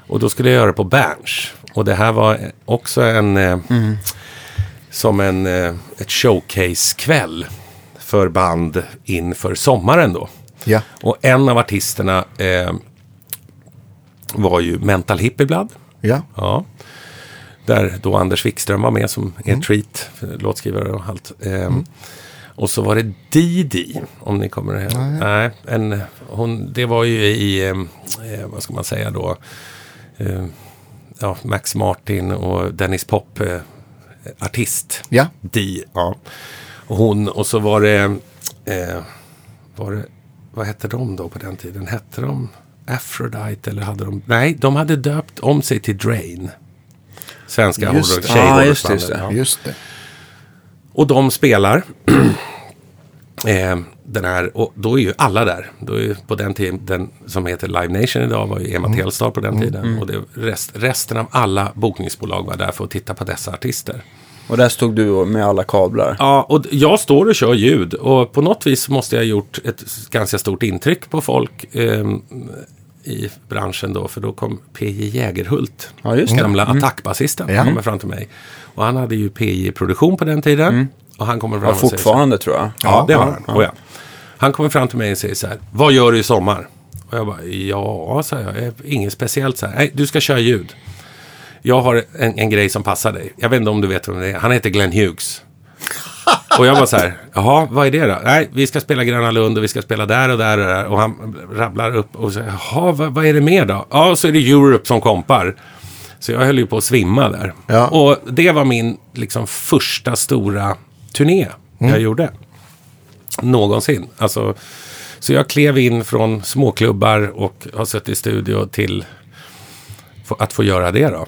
Och då skulle jag göra det på Berns. Och det här var också en... Eh, Som en, eh, ett showcase-kväll för band inför sommaren då. Ja. Och en av artisterna eh, var ju Mental Hippie-Blood. Ja. Ja. Där då Anders Wikström var med som är treat, låtskrivare och allt. Ehm, Och så var det Didi, om ni kommer ihåg. Nej, en, hon, det var ju i, ehm, eh, vad ska man säga då, eh, ja, Max Martin och Dennis Pop, eh, artist. Ja. Di, ja. Och hon, och så var det, eh, var det, vad hette de då på den tiden? Hette de Aphrodite eller hade de, nej, de hade döpt om sig till Drain. Svenska Just horror, det. tjejhorrorsbandet. Ja, just just. Ja. Just det. Och de spelar. eh, den här, och då är ju alla där. Då är på den tiden, den som heter Live Nation idag var ju Emma Mm. Telstar på den tiden. Och det, rest, resten av alla bokningsbolag var där för att titta på dessa artister. Och där stod du med alla kablar. Ja, och jag står och kör ljud och på något vis måste jag ha gjort ett ganska stort intryck på folk ehm, i branschen då. För då kom PJ Jägerhult, Ja, gamla attackbasisten, Ja. kommer fram till mig. Och han hade ju PJ-produktion på den tiden. Och han kommer fram Ja, och säger så här- fortfarande tror jag. Ja, det har han. Ja. Han kommer fram till mig och säger så här. Vad gör du i sommar? Och jag bara, ja, sa jag. "Eh, Inget speciellt så här. Nej, du ska köra ljud. Jag har en, en grej som passar dig. Jag vet inte om du vet vem det är. Han heter Glenn Hughes. Och jag var så här, jaha, vad är det då? Nej, vi ska spela Gröna Lund och vi ska spela där och där och där. Och han rabblar upp och säger, jaha, vad, vad är det mer då? Ja, så är det Europe som kompar. Så jag höll ju på att svimma där. Ja. Och det var min liksom första stora turné jag gjorde. Någonsin. Alltså, så jag klev in från småklubbar och har suttit i studio till att få göra det då.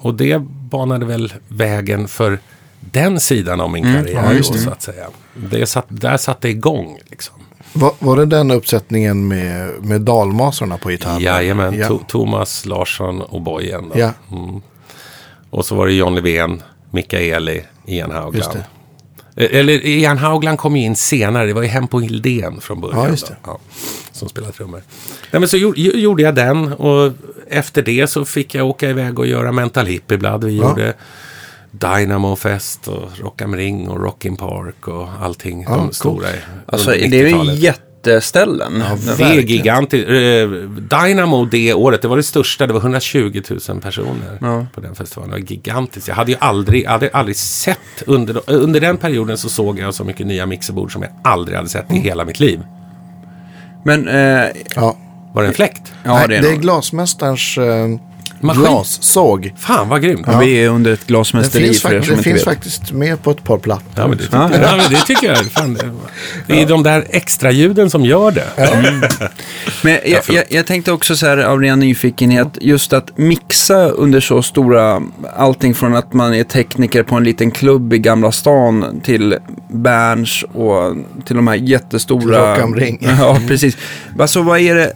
Och det banade väl vägen för den sidan av min karriär då, så att säga. Det satt, där satte det igång liksom. Var, var det den uppsättningen med, med dalmasarna på gitarr? Jajamän, Ja. To- Thomas Larsson och Bojen. Ja. Och så var det John Levén, Mikaeli, Ian. Eh, Eller Ian Haugland kom ju in senare. Det var ju Hem på Hildén från början. Ja, just det. Ja, som spelade trummor. Nej, men så gjorde, jag den och efter det så fick jag åka iväg och göra Mental Hippie Blood. Vi Ja. gjorde Dynamo Fest och Rock am Ring och Rockin Park och allting. de coolt. stora Alltså det är ju 90-talet. Jätteställen. Det är gigantiskt. Eh, Dynamo det året, det var det största. Det var 120 000 personer Ja. på den festivalen. Det var gigantiskt. Jag hade ju aldrig, hade aldrig sett, under, under den perioden så såg jag så mycket nya mixerbord som jag aldrig hade sett i hela mitt liv. Men, eh, Ja. Var det en fläkt? ja Nej, det är det är glasmästarens eh, Maskin? glassåg. Fan vad grymt. Ja. Vi är under ett Den glasmästeri finns, för er som det inte finns vet. faktiskt med på ett par plattor. Ja, men det, tycker, Ja, jag. ja. Det tycker jag. Fan, det, det är de där extra ljuden som gör det. Men jag, jag, jag tänkte också så här av ren nyfikenhet, just att mixa under så stora, allting från att man är tekniker på en liten klubb i Gamla stan till Berns och till de här jättestora... Am Ring. Ja, precis. Alltså vad är det,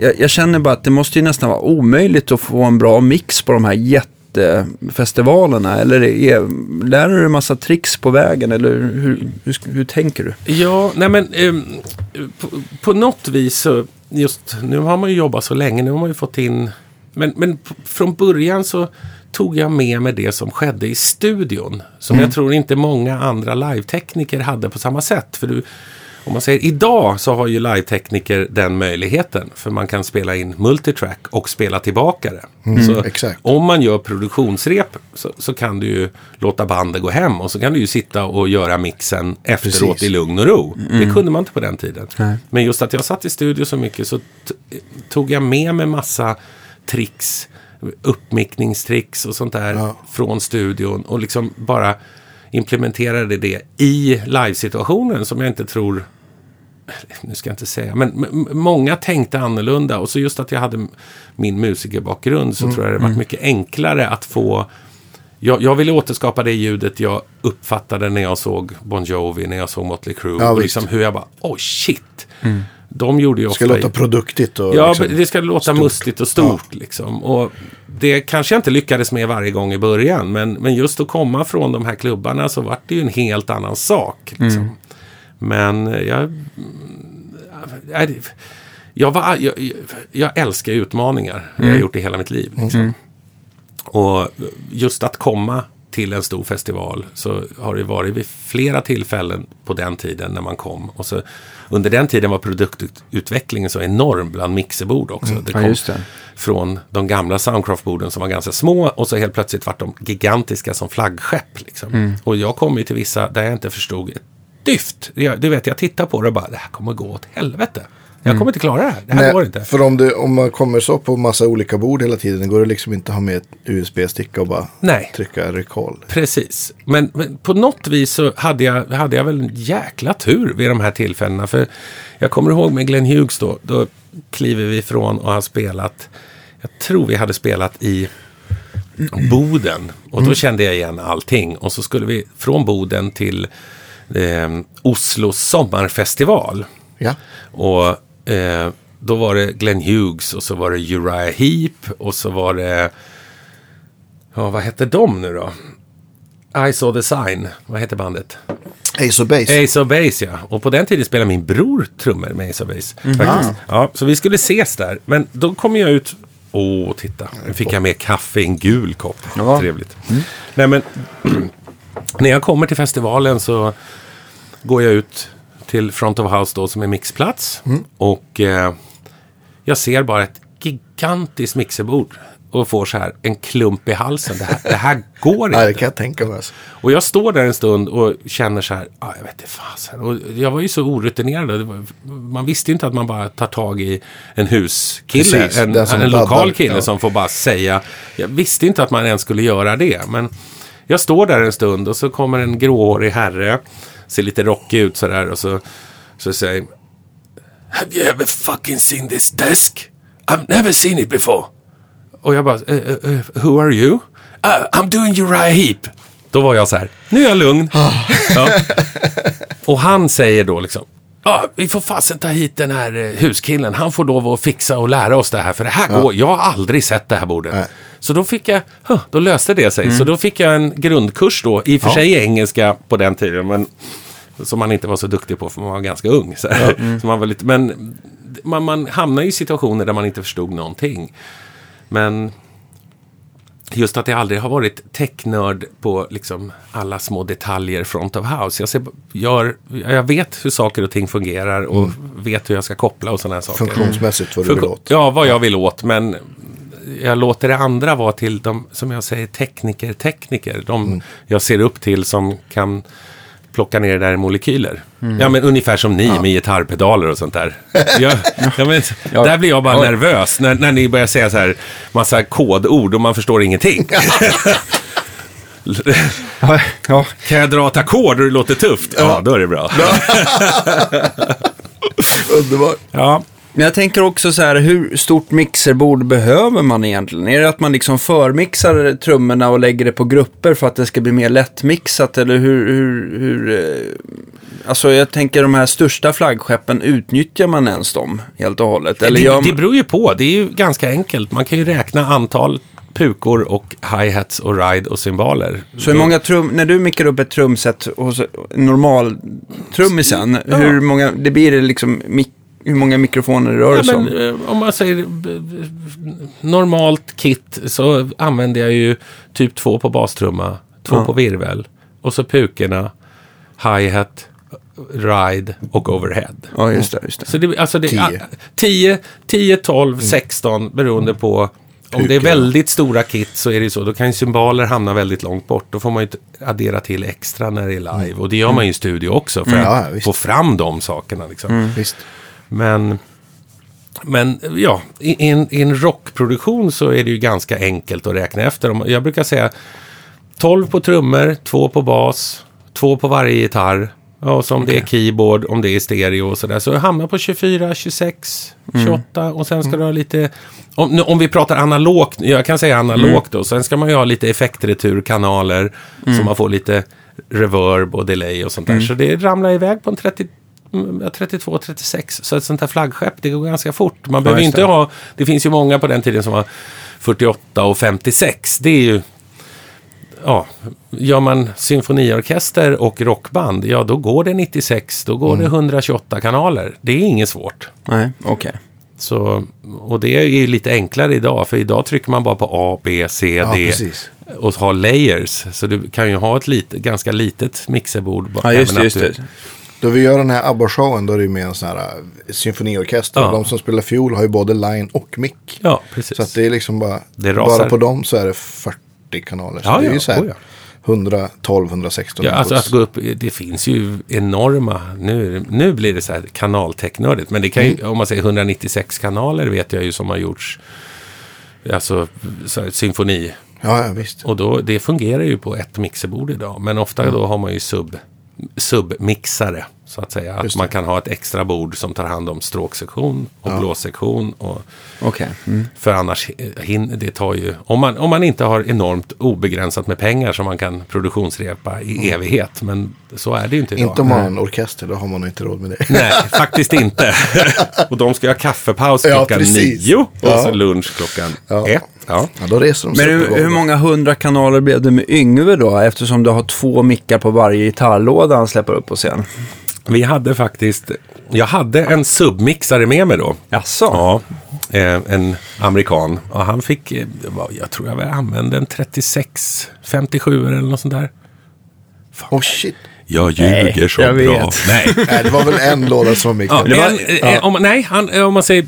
jag, jag känner bara att det måste ju nästan vara omöjligt att få en bra mix på de här jättefestivalerna. Eller är, lär du dig en massa tricks på vägen eller hur, hur, hur tänker du? Ja, nej men ehm, på, på något vis så, just nu har man ju jobbat så länge, nu har man ju fått in, men, men från början så tog jag med mig det som skedde i studion. Som jag tror inte många andra live-tekniker hade på samma sätt. För du, om man säger idag så har ju live-tekniker den möjligheten. För man kan spela in multitrack och spela tillbaka det. så exakt. om man gör produktionsrep så, så kan du ju låta bandet gå hem och så kan du ju sitta och göra mixen efteråt Precis. i lugn och ro. Det kunde man inte på den tiden. Nej. Men just att jag satt i studio så mycket så tog jag med mig massa tricks, uppmickningstricks och sånt där Ja. från studion och liksom bara implementerade det i livesituationen som jag inte tror nu ska jag inte säga, men många tänkte annorlunda och så just att jag hade min musikerbakgrund så tror jag det varit mycket enklare att få jag, jag ville återskapa det ljudet jag uppfattade när jag såg Bon Jovi, när jag såg Motley Crue. Ja, och liksom hur jag bara, oh shit. De gjorde ju Det ofta... ska låta produktigt och Ja, liksom, det ska låta mustigt och stort liksom. Och det kanske jag inte lyckades med varje gång i början. Men, men just att komma från de här klubbarna så var det ju en helt annan sak. Liksom. Men jag... Jag, jag, var, jag, jag, älskar utmaningar. Jag har gjort det hela mitt liv. Liksom. Och just att komma till en stor festival så har det varit vid flera tillfällen på den tiden när man kom. Och så, under den tiden var produktutvecklingen så enorm bland mixerbord också. Det Ja, kom just det. från de gamla Soundcraft-borden som var ganska små och så helt plötsligt vart de gigantiska som flaggskepp. Liksom. Mm. Och jag kom ju till vissa där jag inte förstod ett dyft. Jag, du vet, jag tittar på det och bara, det här kommer gå åt helvete. Jag Mm. kommer inte klara det här. Det här Nej, går inte. För om, du, om man kommer så på massa olika bord hela tiden, går det liksom inte att ha med ett USB-sticka och bara Nej. trycka recall. Precis. Men, men på något vis så hade jag, hade jag väl en jäkla tur vid de här tillfällena. För jag kommer ihåg med Glenn Hughes då. Då kliver vi ifrån och har spelat. Jag tror vi hade spelat i Boden. Och då kände jag igen allting. Och så skulle vi från Boden till eh, Oslos sommarfestival. Ja, Och eh, då var det Glenn Hughes och så var det Uriah Heep och så var det... Ja, vad hette de nu då? I saw the sign. Vad hette bandet? Ace of Base. Ace of Base, ja. Och på den tiden spelade min bror trummor med Ace of Base. Faktiskt. Ja, så vi skulle ses där. Men då kom jag ut... Åh, titta. Nu fick jag med kaffe i en gul kopp. Ja. Trevligt. Nej, men... när jag kommer till festivalen så går jag ut till Front of House då som är mixplats. Och eh, jag ser bara ett gigantiskt mixerbord. Och får så här en klump i halsen. Det här, det här går inte. Nej, det kan jag tänka mig. Alltså. Och jag står där en stund och känner så här, ah, jag vet inte fasen. Och jag var ju så orutinerad. Var, man visste ju inte att man bara tar tag i en huskille. Precis, en som en lokal kille ja. som får bara säga. Jag visste inte att man ens skulle göra det. Men jag står där en stund och så kommer en gråhårig herre. Ser lite rockig ut sådär. Och så, så säger Have you ever fucking seen this desk? I've never seen it before. Och jag bara, eh, eh, eh, who are you? Uh, I'm doing Uriah Heep. Då var jag så här, nu är jag lugn. ja. Och han säger då liksom, ja, vi får fasen ta hit den här huskillen. Han får lov att fixa och lära oss det här. För det här går, jag har aldrig sett det här bordet. Nej. Så då fick jag, huh, då löste det sig. Så då fick jag en grundkurs då, i och för sig i engelska på den tiden. Men som man inte var så duktig på för man var ganska ung. Så, så man var lite, men man, man hamnar i situationer där man inte förstod någonting. Men just att jag aldrig har varit technörd på liksom alla små detaljer front of house. Jag, ser, gör, jag vet hur saker och ting fungerar och Mm. vet hur jag ska koppla och sådana här saker. Funktionsmässigt vad du vill åt. Ja, vad jag vill åt. Men jag låter det andra vara till de, som jag säger, tekniker, tekniker. De Mm. jag ser upp till som kan plocka ner det där i molekyler. Mm. Ja, men ungefär som ni med gitarrpedaler och sånt där. Jag, ja, men, Ja. Där blir jag bara Oj. nervös när, när ni börjar säga så här massa kodord och man förstår ingenting. Ja, ja. Kan jag dra ett ackord och det låter tufft? Ja, då är det bra. Underbart. Ja, Men jag tänker också så här, hur stort mixerbord behöver man egentligen? Är det att man liksom förmixar trummorna och lägger det på grupper för att det ska bli mer lättmixat? Eller hur, hur, hur eh, alltså jag tänker de här största flaggskeppen, utnyttjar man ens dem helt och hållet? Eller det, gör det man... beror ju på. Det är ju ganska enkelt. Man kan ju räkna antal pukor och hi-hats och ride och cymbaler. Så hur många trum, när du mickar upp ett trumset hos normal trummisen, Ja. hur många, det blir liksom, mik- hur många mikrofoner rör det Ja, sig om? eh, om man säger b- normalt kit så använder jag ju typ två på bastrumma, två Ja. på virvel och så pukorna, hi-hat, ride och overhead. Ja, just det. Just det. Så det, alltså det, Tio. ah, 10, 10, 12, 16 beroende på om det är väldigt stora kit så är det så. Då kan ju symboler hamna väldigt långt bort. Då får man ju addera till extra när det är live. Och det gör man ju i studio också för Ja, att visst. få fram de sakerna. Liksom. Visst. Men, men ja, i, i, en, i en rockproduktion så är det ju ganska enkelt att räkna efter. Jag brukar säga 12 på trummor, 2 på bas, 2 på varje gitarr. Ja, så om det är keyboard, om det är stereo och sådär. Så hamnar på 24, 26, 28 och sen ska du ha lite... Om, om vi pratar analogt, jag kan säga analogt då. Sen ska man ju ha lite effektreturkanaler. Så man får lite reverb och delay och sånt där. Så det ramlar iväg på en 30, mm, ja, 32, 36. Så ett sånt här flaggskepp, det går ganska fort. Man behöver ju just inte det. ha... Det finns ju många på den tiden som var 48 och 56. Det är ju... Ja, gör man symfoniorkester och rockband, ja då går det 96, då går det 128 kanaler. Det är inget svårt. Nej, okej. Så, och det är ju lite enklare idag, för idag trycker man bara på A, B, C, Ja, D precis. och har layers. Så du kan ju ha ett lite, ganska litet mixerbord. Ja, just det. Just det. Då vi gör den här ABBA-showen då är det ju med en sån här eh, symfoniorkester. Ja. De som spelar fiol har ju både line och mick. Ja, precis. Så att det är liksom bara, Det bara på dem så är det 40 kanaler. Så Ja, det är ja. ju så här Oh, ja. 112, 116 Ja, alltså att gå upp, det finns ju enorma, nu, nu blir det så här kanalteknördigt, men det kan ju, Mm. om man säger 196 kanaler vet jag ju som har gjorts, alltså så här, symfoni. Ja, ja, visst. Och då, det fungerar ju på ett mixerbord idag, men ofta Mm. då har man ju sub, submixare, så att säga. Att man kan ha ett extra bord som tar hand om stråksektion och blåssektion och Okej. Mm. för annars hin, det tar ju, om man, om man inte har enormt obegränsat med pengar som man kan produktionsrepa i evighet. Men så är det ju inte idag. Mm. Inte om man har en orkester, då har man inte råd med det. Nej, faktiskt inte. och de ska ha kaffepaus Ja, klockan precis. nio och Ja. så lunch klockan Ja. ett. Ja. Ja, då reser de Men hur, hur många hundra kanaler blev det med Yngve då? Eftersom du har två mickar på varje gitarrlåda han släpper upp på scen. Vi hade faktiskt, jag hade en submixare med mig då. Jaså? Ja, eh, en amerikan. Och han fick, eh, jag tror jag använde en 36, 57 eller något sånt där. Oh shit. Jag ljuger Nej, så jag bra. vet. Nej. Nej, det var väl en låda som var Ja, mickad. en, eh, om, nej, han, om man säger...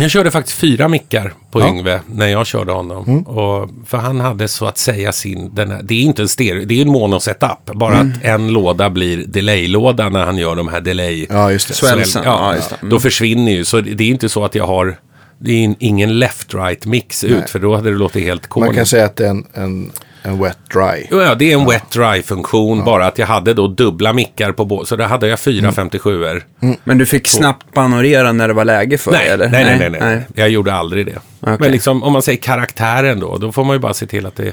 Jag körde faktiskt fyra mickar på Yngve när jag körde honom. Och, för han hade så att säga sin... Den här, det är inte en stereo, det är en mono-setup. Bara att en låda blir delay-låda när han gör de här delay... Ja, just det. Swells. Ja, Ja. Mm. Då försvinner ju. Så det är inte så att jag har... Det är ingen left-right-mix ut, för då hade det låtit helt Man kan säga att det är en, en, en wet dry. Ja, det är en wet dry-funktion, bara att jag hade då dubbla mickar på båda. Så då hade jag fyra 57 er Men du fick snabbt panorera när det var läge för Nej, eller? nej, nej, nej, nej. Jag gjorde aldrig det. Okej. Men liksom, om man säger karaktären då, då får man ju bara se till att det...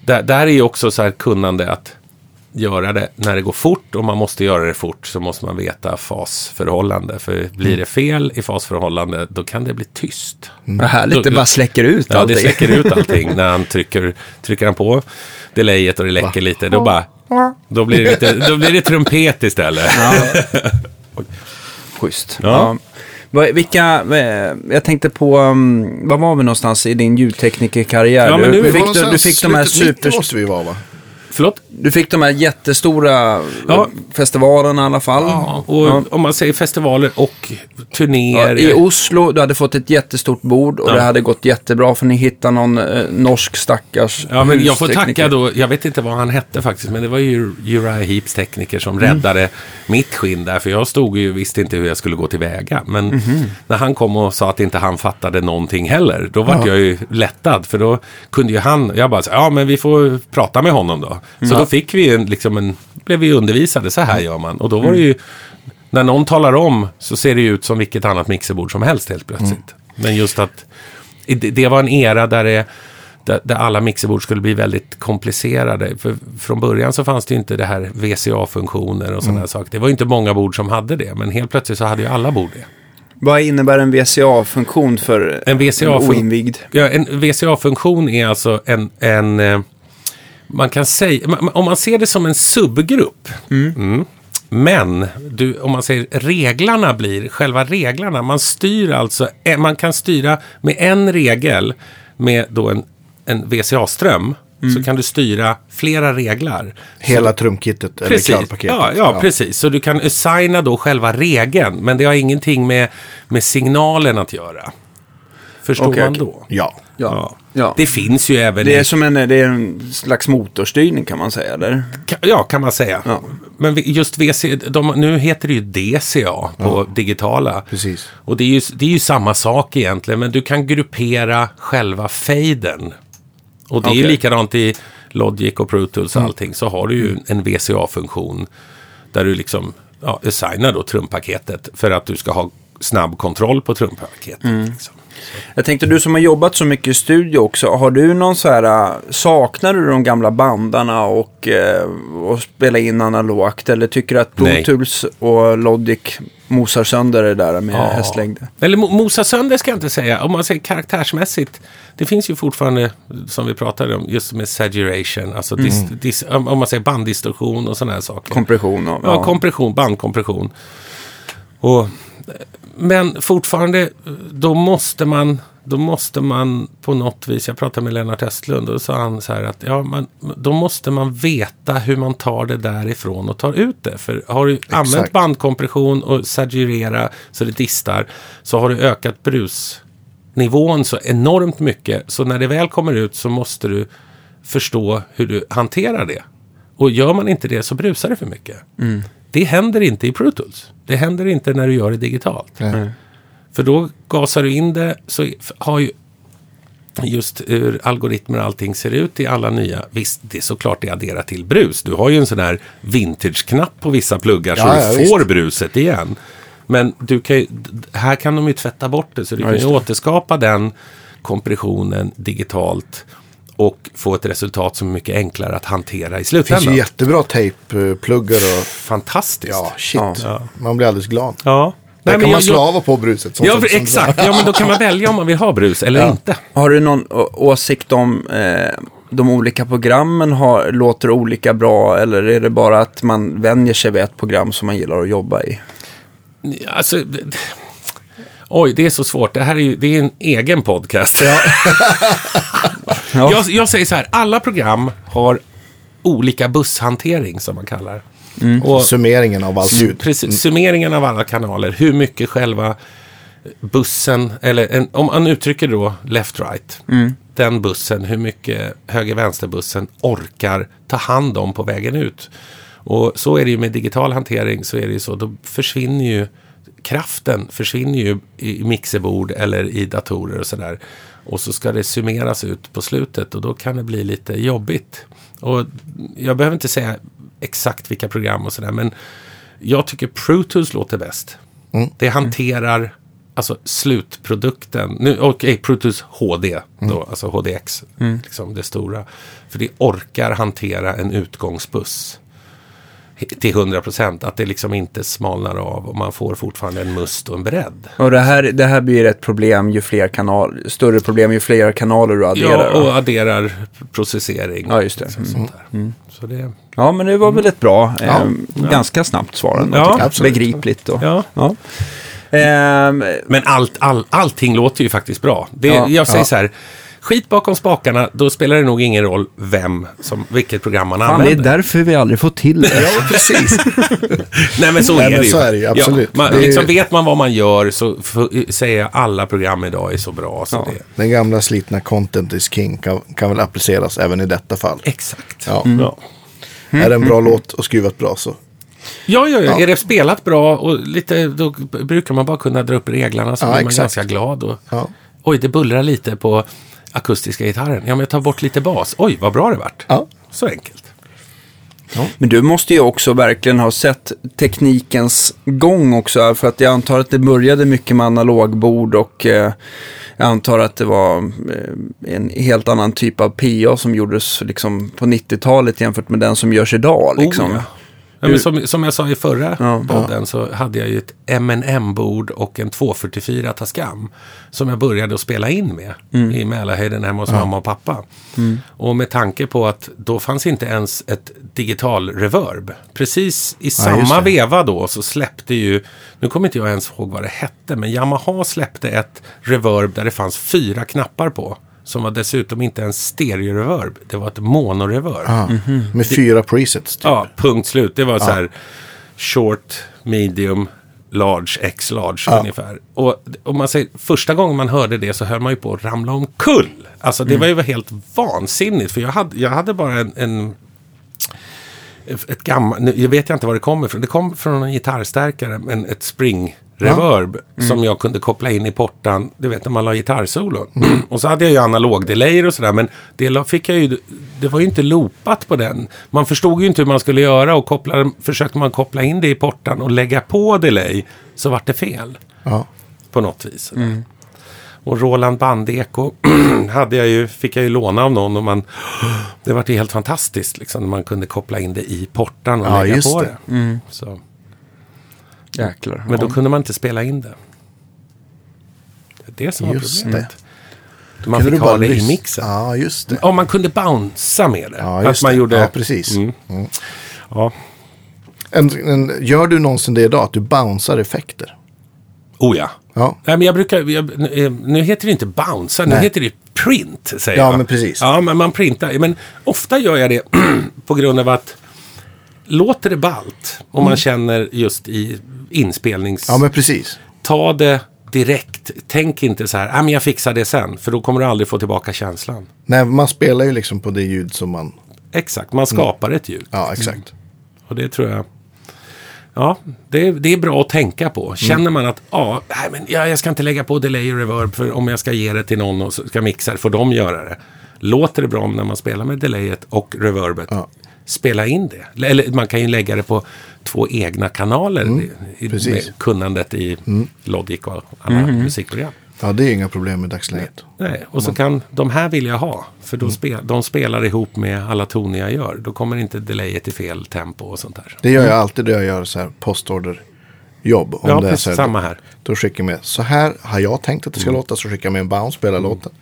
Där, där är ju också så här kunnande att göra det när det går fort och man måste göra det fort så måste man veta fasförhållande. För blir det fel i fasförhållande då kan det bli tyst. Vad härligt, det bara släcker ut Ja, allting. det släcker ut allting när han trycker, trycker han på delayet och det läcker lite. Då bara... Då blir det, lite, då blir det trumpet istället. Schysst. Ja. Ja. Vilka, eh, jag tänkte på, um, var var vi någonstans i din ljudteknikerkarriär? Ja, men nu- du, fick, du, du fick de här slutet 90 super... måste vi vara va? Förlåt? Du fick de här jättestora Ja. festivalerna i alla fall. Ja, och Ja. om man säger festivaler och turnéer. I Oslo, du hade fått ett jättestort bord och det hade gått jättebra för ni hittade någon eh, norsk stackars Ja, men jag får tacka då, jag vet inte vad han hette faktiskt, men det var ju Uriah Heeps tekniker som Mm. räddade mitt skinn där, för jag stod ju visste inte hur jag skulle gå tillväga. Men Mhm. när han kom och sa att inte han fattade någonting heller, då var jag ju lättad, för då kunde ju han, jag bara, ja men vi får prata med honom då. Så då fick vi en, liksom en, blev vi undervisade, så här gör man. Och då var det ju, när någon talar om, så ser det ju ut som vilket annat mixerbord som helst helt plötsligt. Men just att, det, var en era där det där, alla mixerbord skulle bli väldigt komplicerade. För från början så fanns det ju inte det här VCA-funktioner och sådana här saker. Det var ju inte många bord som hade det, men helt plötsligt så hade ju alla bord det. Vad innebär en VCA-funktion för En VCA-fun- oinvigd? Ja, en VCA-funktion är alltså en, en eh, man kan säga, om man ser det som en subgrupp. Mm. Men du, om man säger reglarna blir, själva reglarna, man styr alltså, eh, man kan styra med en regel med då en, en VCA-ström. Så kan du styra flera reglar. Hela trumkittet eller Precis. cloudpaketet. Ja, ja, precis. Så du kan assigna då själva regeln, men det har ingenting med, med signalen att göra. Förstår Okej, man då? Ja. Ja. Ja. Det finns ju även Det i är som en, det är en slags motorstyrning kan man säga, eller? Ja, kan man säga. Ja. Men just VC, de, nu heter det ju DCA på digitala. Precis. Och det är, ju, det är ju samma sak egentligen, men du kan gruppera själva faden. Och det är ju likadant i Logic och Pro Tools och allting, så har du ju en VCA-funktion där du liksom ja, assignar då trumpaketet för att du ska ha snabb kontroll på trumpaketet. Liksom. Jag tänkte, du som har jobbat så mycket i studio också, har du någon så här, äh, saknar du de gamla bandarna och, eh, och spela in analogt? Eller tycker du att Pro. Tools och Logic mosar sönder det där med Ja. hästlängd? Eller mo- mosa sönder ska jag inte säga. Om man säger karaktärsmässigt. Det finns ju fortfarande, som vi pratade om, just med saturation. Alltså dis, dis, om man säger banddistorsion och sådana här saker. Kompression och... ja, kompression, bandkompression. Och, men fortfarande, då måste man då måste man på något vis, jag pratade med Lennart Estlund och då sa han så här att ja, man, då måste man veta hur man tar det därifrån och tar ut det. För har du använt bandkompression och saturera så det distar så har du ökat brusnivån så enormt mycket. Så när det väl kommer ut så måste du förstå hur du hanterar det. Och gör man inte det så brusar det för mycket. Det händer inte i Pro Tools. Det händer inte när du gör det digitalt. Nej. För då gasar du in det så har ju just hur algoritmer och allting ser ut i alla nya. Visst, det är såklart det adderar till brus. Du har ju en sån här vintage-knapp på vissa pluggar så Ja, du ja, får visst. bruset igen. Men du kan ju, här kan de ju tvätta bort det så du Ja, kan ju det. återskapa den kompressionen digitalt och få ett resultat som är mycket enklare att hantera i Det finns slutändan. ju jättebra tejppluggar och Fantastiskt. ja, shit. Ja. Man blir alldeles glad. ja. Där Nej, kan man jag- slå av på bruset. som- Ja, som- som- exakt. Ja, men då kan man välja om man vill ha brus eller Ja. inte. Har du någon åsikt om eh, de olika programmen har, låter olika bra eller är det bara att man vänjer sig vid ett program som man gillar att jobba i? Alltså, det- oj, det är så svårt. Det här är ju det är en egen podcast. Ja. Jag, jag säger så här, alla program har olika busshantering som man kallar. Och Summeringen av allt ljud. precis, summeringen av alla kanaler, hur mycket själva bussen, eller en, om man uttrycker då left-right, den bussen, hur mycket höger-vänster-bussen orkar ta hand om på vägen ut. Och så är det ju med digital hantering, så är det ju så, då försvinner ju kraften försvinner ju i mixerbord eller i datorer och sådär. Och så ska det summeras ut på slutet och då kan det bli lite jobbigt. Och jag behöver inte säga exakt vilka program och sådär, men jag tycker Pro Tools låter bäst. Det hanterar alltså slutprodukten. Nu, Okej, Tools HD, då, alltså HDX, liksom det stora. För det orkar hantera en utgångsbuss till 100 procent. Att det liksom inte smalnar av och man får fortfarande en must och en bredd. Och det här, det här blir ett problem ju fler kanaler, större problem ju fler kanaler du adderar. Ja, och adderar processering. Ja, just det. och Sånt där. Så det, Ja, men det var väl ett bra, eh, Ja. ganska snabbt svar ändå. Ja, absolut. Begripligt och, ja. ja. Ehm, Men allt, all, allting låter ju faktiskt bra. Det, Ja, jag säger så här, skit bakom spakarna, då spelar det nog ingen roll vem som, vilket program man fan, det är använder. därför vi aldrig får till det. Ja, precis. Nej men så Nej, är men det ju. så är det ju, absolut. Ja, man, Det liksom, vet man vad man gör så säger jag alla program idag är så bra. Så Ja. det, Den gamla slitna content is king kan, kan väl appliceras även i detta fall. exakt. Ja. Ja. Är det en bra låt och skruvat bra så. Ja, ja, ja, Ja. är det spelat bra och lite, då brukar man bara kunna dra upp reglarna så Ja, blir man exakt. ganska glad. Och, Ja. Oj, det bullrar lite på akustiska gitarren. Ja, men jag tar bort lite bas. Oj, vad bra det vart. Ja. Så enkelt. Men du måste ju också verkligen ha sett teknikens gång också. För att jag antar att det började mycket med analogbord och eh, jag antar att det var eh, en helt annan typ av PA som gjordes liksom, på 90-talet jämfört med den som görs idag. Liksom. Oh, ja. Ja, men som, som jag sa i förra Ja. podden så hade jag ju ett M&M-bord och en 244 Tascam. Som jag började att spela in med i Mälarhöjden hemma hos mamma och pappa. Och med tanke på att då fanns inte ens ett digital reverb. Precis i samma veva då så släppte ju, nu kommer inte jag ens ihåg vad det hette, men Yamaha släppte ett reverb där det fanns fyra knappar på. Som var dessutom inte en stereo-reverb, det var ett mono-reverb. Ah. Med fyra presets. Typ. Ja, punkt slut. Det var så här short, medium, large, x large ungefär. Och om man säger, första gången man hörde det så höll man ju på att ramla omkull. Alltså det var ju helt vansinnigt. För jag hade, jag hade bara en, en ett gammalt, nu- jag vet jag inte var det kommer ifrån. Det kom från en gitarrstärkare, men ett spring reverb som jag kunde koppla in i portan, du vet när man la gitarrsolon. och så hade jag ju analogdelayer och sådär, men det fick jag ju, det var ju inte loopat på den. Man förstod ju inte hur man skulle göra och kopplade, försökte man koppla in det i portan och lägga på delay så vart det fel Ja. på något vis. Och Roland Bandeko hade jag ju, fick jag ju låna av någon och man, det var ju helt fantastiskt liksom när man kunde koppla in det i portan och Ja, lägga på det. det. Så, Jäklar. men då kunde man inte spela in det. Det är det som var Just problemet. Man Kunde fick du ha bara det i mixen. Ja, just det. Om man kunde bouncea med det. Ja, att just man det. gjorde... Ja, precis. Mm. Ja. En, en, gör du någonsin det idag? Att du bouncear effekter? Oh ja. Ja. Nej, men jag brukar, jag, nu- nu heter det inte bounce, nu heter det print. Säger Ja, jag. men precis. Ja, men man printar. Men ofta gör jag det på grund av att låter det ballt om man känner just i inspelnings... Mm. Ja, men precis. Ta det direkt. Tänk inte så här, ah, men jag fixar det sen. För då kommer du aldrig få tillbaka känslan. Nej, man spelar ju liksom på det ljud som man... Exakt, man skapar ett ljud. Ja, exakt. Och det tror jag... Ja, det, det är bra att tänka på. Känner man att ja, nej, men ja, jag ska inte lägga på delay och reverb för om jag ska ge det till någon och ska mixa det, får de göra det. Låter det bra när man spelar med delayet och reverbet? Ja. Spela in det. Eller man kan ju lägga det på två egna kanaler. i, i, med kunnandet i Logic och alla musikprogram. Ja, det är inga problem i dagsläget. Nej, och så kan de här vill jag ha. För då spel, de spelar ihop med alla toner jag gör. Då kommer inte delayet i fel tempo och sånt där. Det gör jag alltid när jag gör så här postorder-jobb. Om Ja, det är precis så här, samma här. Då skickar jag med, så här har jag tänkt att det ska Mm. låta, så skickar jag med en bounce, spela låten.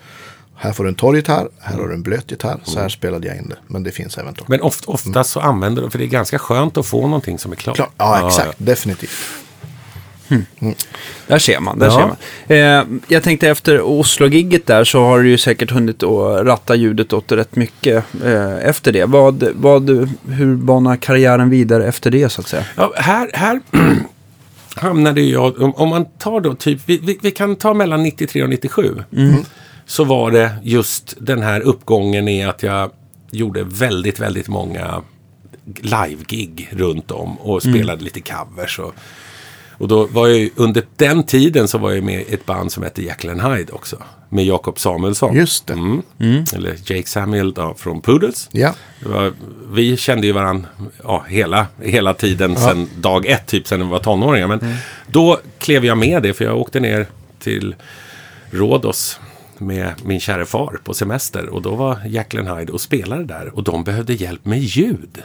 Här får du en torr gitarr, här har du en blöt gitarr, så Mm. här spelade jag in det. Men det finns även då. Men oft, oftast så använder de, för det är ganska skönt att få någonting som är klart. Klart, ja, exakt, definitivt. Där ser man. Där Ja. ser man. Eh, jag tänkte efter Oslo-gigget där så har du ju säkert hunnit att ratta ljudet åt rätt mycket eh, efter det. Vad, vad, hur banar karriären vidare efter det så att säga? Ja, här, här hamnade jag, om, om man tar då typ, vi, vi, vi kan ta mellan 93 och 97. Så var det just den här uppgången i att jag gjorde väldigt, väldigt många live-gig runt om och spelade lite covers. Och, och då var jag ju, under den tiden så var jag med i ett band som hette Jekyll and Hyde också. Med Jakob Samuelsson. Just det. Mm. Eller Jake Samuel då, från Poodles. Ja, var, vi kände ju varandra ja, hela, hela tiden sen dag ett, typ sen vi var tonåringar. Men då klev jag med det, för jag åkte ner till Rhodos med min kära far på semester. Och då var Jacqueline Hyde och spelade där. Och de behövde hjälp med ljud.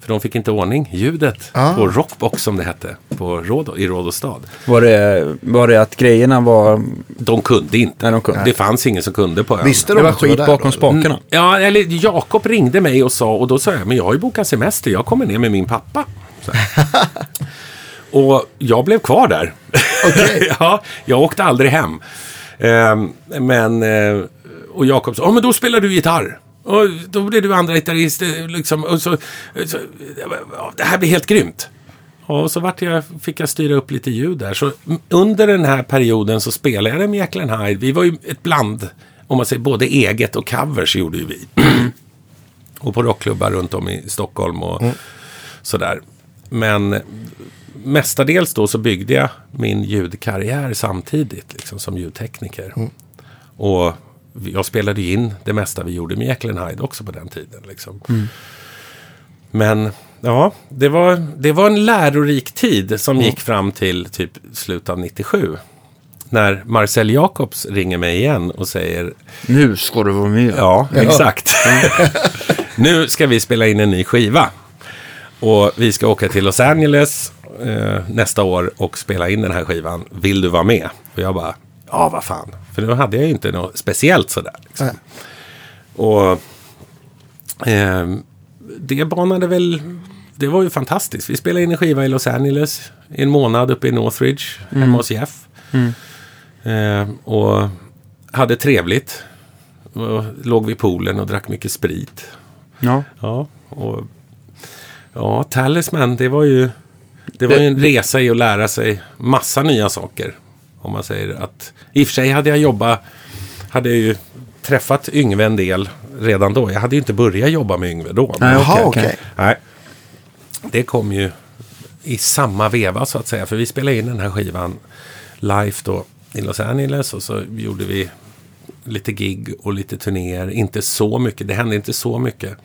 För de fick inte ordning ljudet Ah. på Rockbox som det hette på Rhodo, i Rhodos stad. Var det, var det att grejerna var... De kunde inte. Nej, de kunde. Det fanns ingen som kunde på ön. visste Det de var att du skit bakom spakarna. Ja, eller Jakob ringde mig och sa, och då sa jag, men jag har ju bokat semester, jag kommer ner med min pappa. Och jag blev kvar där. Okej. ja, jag åkte aldrig hem. Ehm, men, eh, och Jakob sa, ja men då spelar du gitarr. Och då blev du andra gitarrist. eh, Liksom, och så, så, det här blir helt grymt. Och så vart jag, fick jag styra upp lite ljud där. Så under den här perioden så spelade jag med and Hyde. Vi var ju ett bland, om man säger både eget och covers gjorde ju vi. och på rockklubbar runt om i Stockholm och sådär. Men mestadels då så byggde jag min ljudkarriär samtidigt liksom, som ljudtekniker. Och jag spelade in det mesta vi gjorde med Jekyll Hyde också på den tiden. Liksom. Men ja, det var, det var en lärorik tid som gick fram till typ slutet av 97. När Marcel Jacobs ringer mig igen och säger Nu ska du vara med. Ja, exakt. nu ska vi spela in en ny skiva. Och vi ska åka till Los Angeles eh, nästa år och spela in den här skivan. Vill du vara med? Och jag bara, ja vad fan. För då hade jag ju inte något speciellt sådär. Liksom. Och eh, det banade väl, det var ju fantastiskt. Vi spelade in en skiva i Los Angeles i en månad uppe i Northridge, hemma hos Jeff. Eh, och hade trevligt. Och låg vid poolen och drack mycket sprit. Ja. Ja, och ja, Talisman, det var ju det var ju en resa i att lära sig massa nya saker. Om man säger att, i och för sig hade jag jobbat, hade jag ju träffat Yngve en del redan då. Jag hade ju inte börjat jobba med Yngve då. Nej, Jaha, okej, okej. Nej. Det kom ju i samma veva så att säga. För vi spelade in den här skivan live då i Los Angeles. Och så gjorde vi lite gig och lite turnéer. Inte så mycket. Det hände inte så mycket.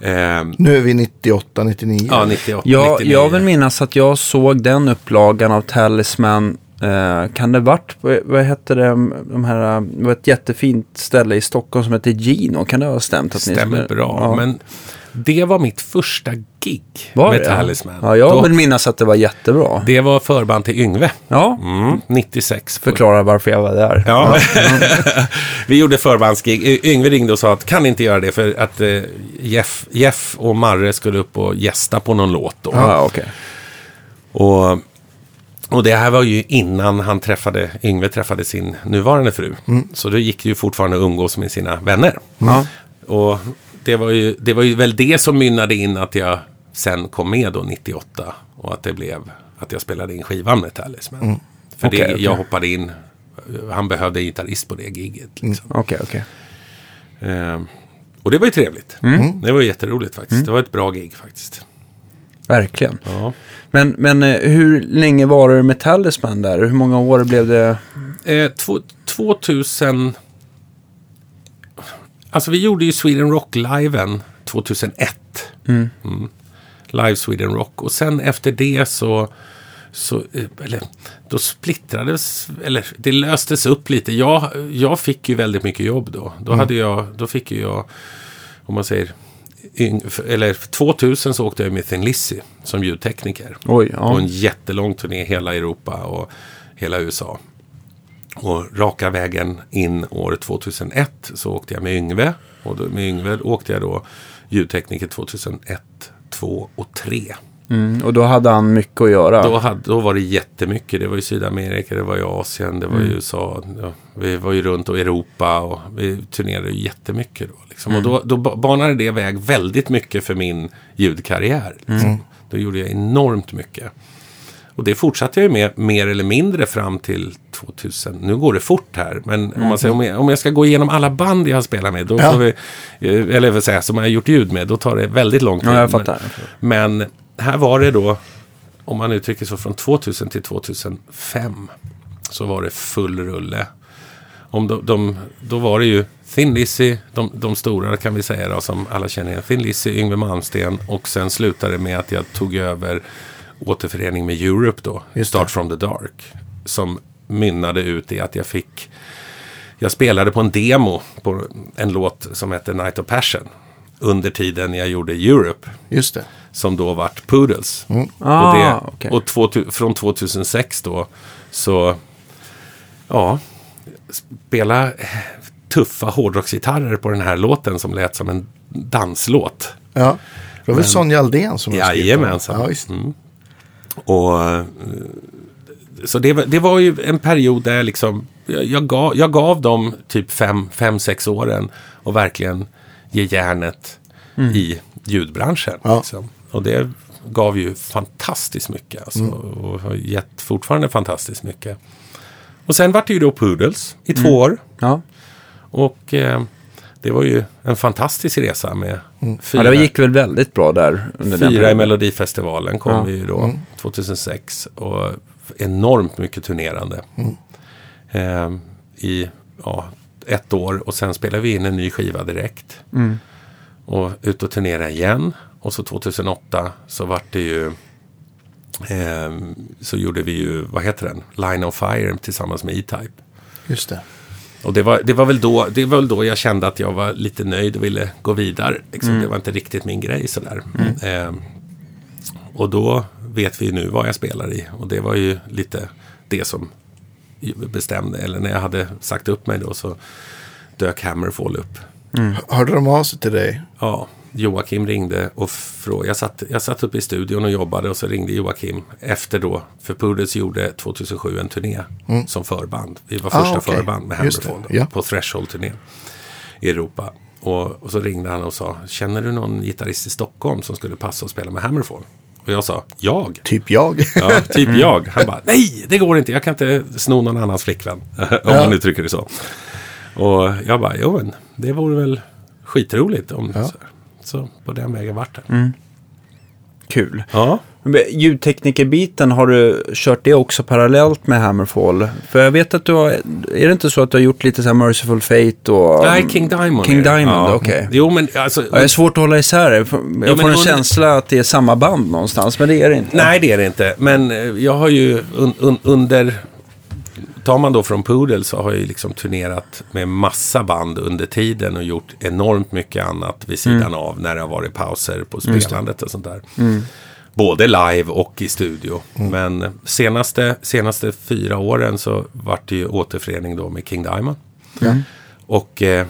Ehm, Nu är vi 98, 99. ja, 98, Jag, 99. jag vill minnas att jag såg den upplagan av Talisman. Eh, kan det varit, vad, vad hette det, de här, det var ett jättefint ställe i Stockholm som hette Gino. Kan det ha stämt? Att ni Stämmer skulle- bra. Ja. Men det var mitt första gig Var med det? Talisman. Ja, jag Då- vill minnas att det var jättebra. Det var förband till Yngve. Ja, Mm, 96. på- förklara varför jag var där. Ja. vi gjorde förbandsgig. Yngve ringde och sa att kan inte göra det för att eh, Jeff, Jeff och Marre skulle upp och gästa på någon låt då. Ja, okej. Och, och det här var ju innan han träffade, Yngve träffade sin nuvarande fru. Så då gick det ju fortfarande att umgås med sina vänner. Ja. Och det var, ju, det var ju väl det som mynnade in att jag sen kom med då 98. Och att det blev att jag spelade in skivan med Talisman. För det, Okej, okej. jag hoppade in. Han behövde en gitarrist på det giget. Liksom. Okej, okej. Ehm, och det var ju trevligt. Det var jätteroligt faktiskt. Det var ett bra gig faktiskt. Verkligen. Ja. Men, men eh, hur länge var det med Talisman där? Hur många år blev det? Eh, två, 2000... Alltså vi gjorde ju Sweden Rock-liven 2001. Mm. Live Sweden Rock. Och sen efter det så... så eh, eller, då splittrades... Eller det löstes upp lite. Jag, jag fick ju väldigt mycket jobb då. Då, hade jag, då fick ju jag... Om man säger... Eller 2000 så åkte jag med Thin Lizzy som ljudtekniker Oj, på ja. en jättelång turné i hela Europa och hela USA. Och raka vägen in år 2001 så åkte jag med Yngve. Och då, med Yngve åkte jag då ljudtekniker 2001, 2 och 3. Mm, och då hade han mycket att göra. Då, hade, då var det jättemycket. Det var i Sydamerika, det var i Asien, det var i USA. Ja, vi var ju runt och Europa och vi turnerade ju jättemycket då. Liksom. Och då, då ba- banade det väg väldigt mycket för min ljudkarriär. Liksom. Då gjorde jag enormt mycket. Och det fortsatte jag ju med mer eller mindre fram till 2000. Nu går det fort här. Men om, man säger, om, jag, om jag ska gå igenom alla band jag har spelat med. Då Ja. vi, eh, eller vad säga, som jag har gjort ljud med. Då tar det väldigt lång tid. Ja, Men- men här var det då, om man uttrycker så, från 2000 till 2005. Så var det full rulle. Om de, de, då var det ju Thin Lizzy, de, de stora kan vi säga då, som alla känner igen. Thin Lizzy, Yngwie Malmsteen och sen slutade det med att jag tog över återförening med Europe då, Just Start from the Dark. Som mynnade ut i att jag fick jag spelade på en demo på en låt som hette Night of Passion. Under tiden jag gjorde Europe Just det. som då vart Poodles. Ah, och det, okej. och två, från 2006 då så, ja, spela tuffa hårdrocksgitarrer på den här låten som lät som en danslåt. Ja. Det var väl Sonja Aldén som skrivit den? Jajamensan. Ja, visst. Mm. Och, eh, så det, var- det var ju en period där jag liksom, jag, jag, gav, jag gav dem typ fem, fem, sex åren och verkligen ge järnet i ljudbranschen. Ja. Liksom. Och det gav ju fantastiskt mycket. Alltså, Och har gett fortfarande fantastiskt mycket. Och sen vart det ju då Poodles i två år. Ja. Och eh, det var ju en fantastisk resa med ja, fyra, det gick väl väldigt bra där under den fyra i. Melodifestivalen kom Ja. vi ju då 2006. Och enormt mycket turnerande. Eh, I ja, ett år och sen spelade vi in en ny skiva direkt. Och ut och turnera igen. Och så 2008 så vart det ju eh, så gjorde vi ju, vad heter den? Line of Fire tillsammans med E-Type. Just det. Och det var, det, var väl då, det var väl då jag kände att jag var lite nöjd och ville gå vidare. Liksom. Det var inte riktigt min grej sådär. Eh, och då vet vi nu vad jag spelar i. Och det var ju lite det som bestämde. Eller när jag hade sagt upp mig då så dök Hammerfall upp. Hörde de av sig till dig? Ja, Joakim ringde och frågade. Jag satt, jag satt uppe i studion och jobbade och så ringde Joakim efter då. För Poodles gjorde 2007 en turné som förband. Vi var Ah, första okej. förband med Hammerfall ja. på Threshold-turné i Europa. Och, och så ringde han och sa, känner du någon gitarrist i Stockholm som skulle passa att spela med Hammerfall? Och jag sa, jag. Typ jag. Ja, typ jag. Han bara, nej, det går inte. Jag kan inte sno någon annans flickvän. Om Ja. man nu trycker det så. Och jag bara, jo men det vore väl skitroligt om Ja. Så, på den vägen vart det. Kul. Ja. Ljudteknikerbiten, har du kört det också parallellt med Hammerfall? För jag vet att du har, är det inte så att du har gjort lite så här Merciful Fate och... Nej, King Diamond. King. Diamond, ja. okej. Jo, men alltså. Ja, det är svårt att hålla isär det. Jag får en under- känsla att det är samma band någonstans, men det är det inte. Nej, det är det inte. Men eh, jag har ju un, un, under... Tar man då från Poodle så har jag ju liksom turnerat med massa band under tiden och gjort enormt mycket annat vid sidan Mm. av när det har varit pauser på spelandet och sånt där. Både live och i studio. Mm. Men senaste, senaste fyra åren så vart det ju återförening då med King Diamond. Och eh,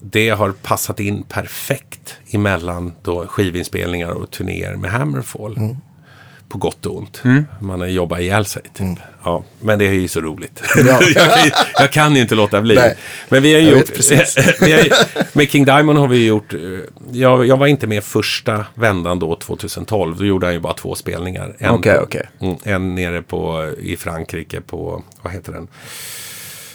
det har passat in perfekt emellan då skivinspelningar och turnéer med Hammerfall. Mm. På gott och ont. Man har jobbat ihjäl sig. Typ. Ja, men det är ju så roligt. Mm. Ja. jag, kan, ju- jag kan ju inte låta bli. Nej. Men vi har Jag gjort... vi har, med King Diamond har vi gjort... eh, Jag, jag var inte med första vändan då 2012. Då gjorde han ju bara två spelningar. En, Okej, okej. Mm, en nere på, i Frankrike på, vad heter den?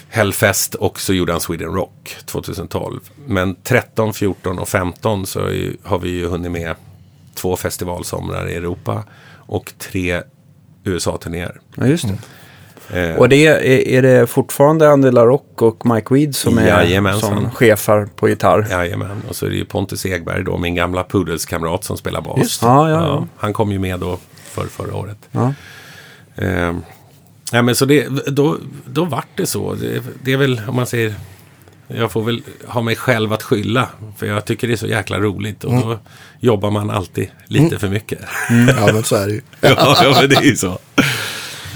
Hellfest och så gjorde han Sweden Rock 2012. Men 13, 14 och 15 så ju, har vi ju hunnit med två festivalsomrar i Europa och tre USA-turnéer. Ja, just det. Eh, Och det är, är det fortfarande Andela Rock och Mike Weed som är som chefar på gitarr? Jajamän, och så är det ju Pontus Egberg då, min gamla Poodles-kamrat som spelar bas. Just. Ja, ja, ja. Han kom ju med då för förra året. Ja. Eh, ja, men så det, då, då vart det så. Det, det är väl, om man säger, jag får väl ha mig själv att skylla. För jag tycker det är så jäkla roligt och då jobbar man alltid lite för mycket. Ja, men så är det ju. ja, ja, men det är ju så.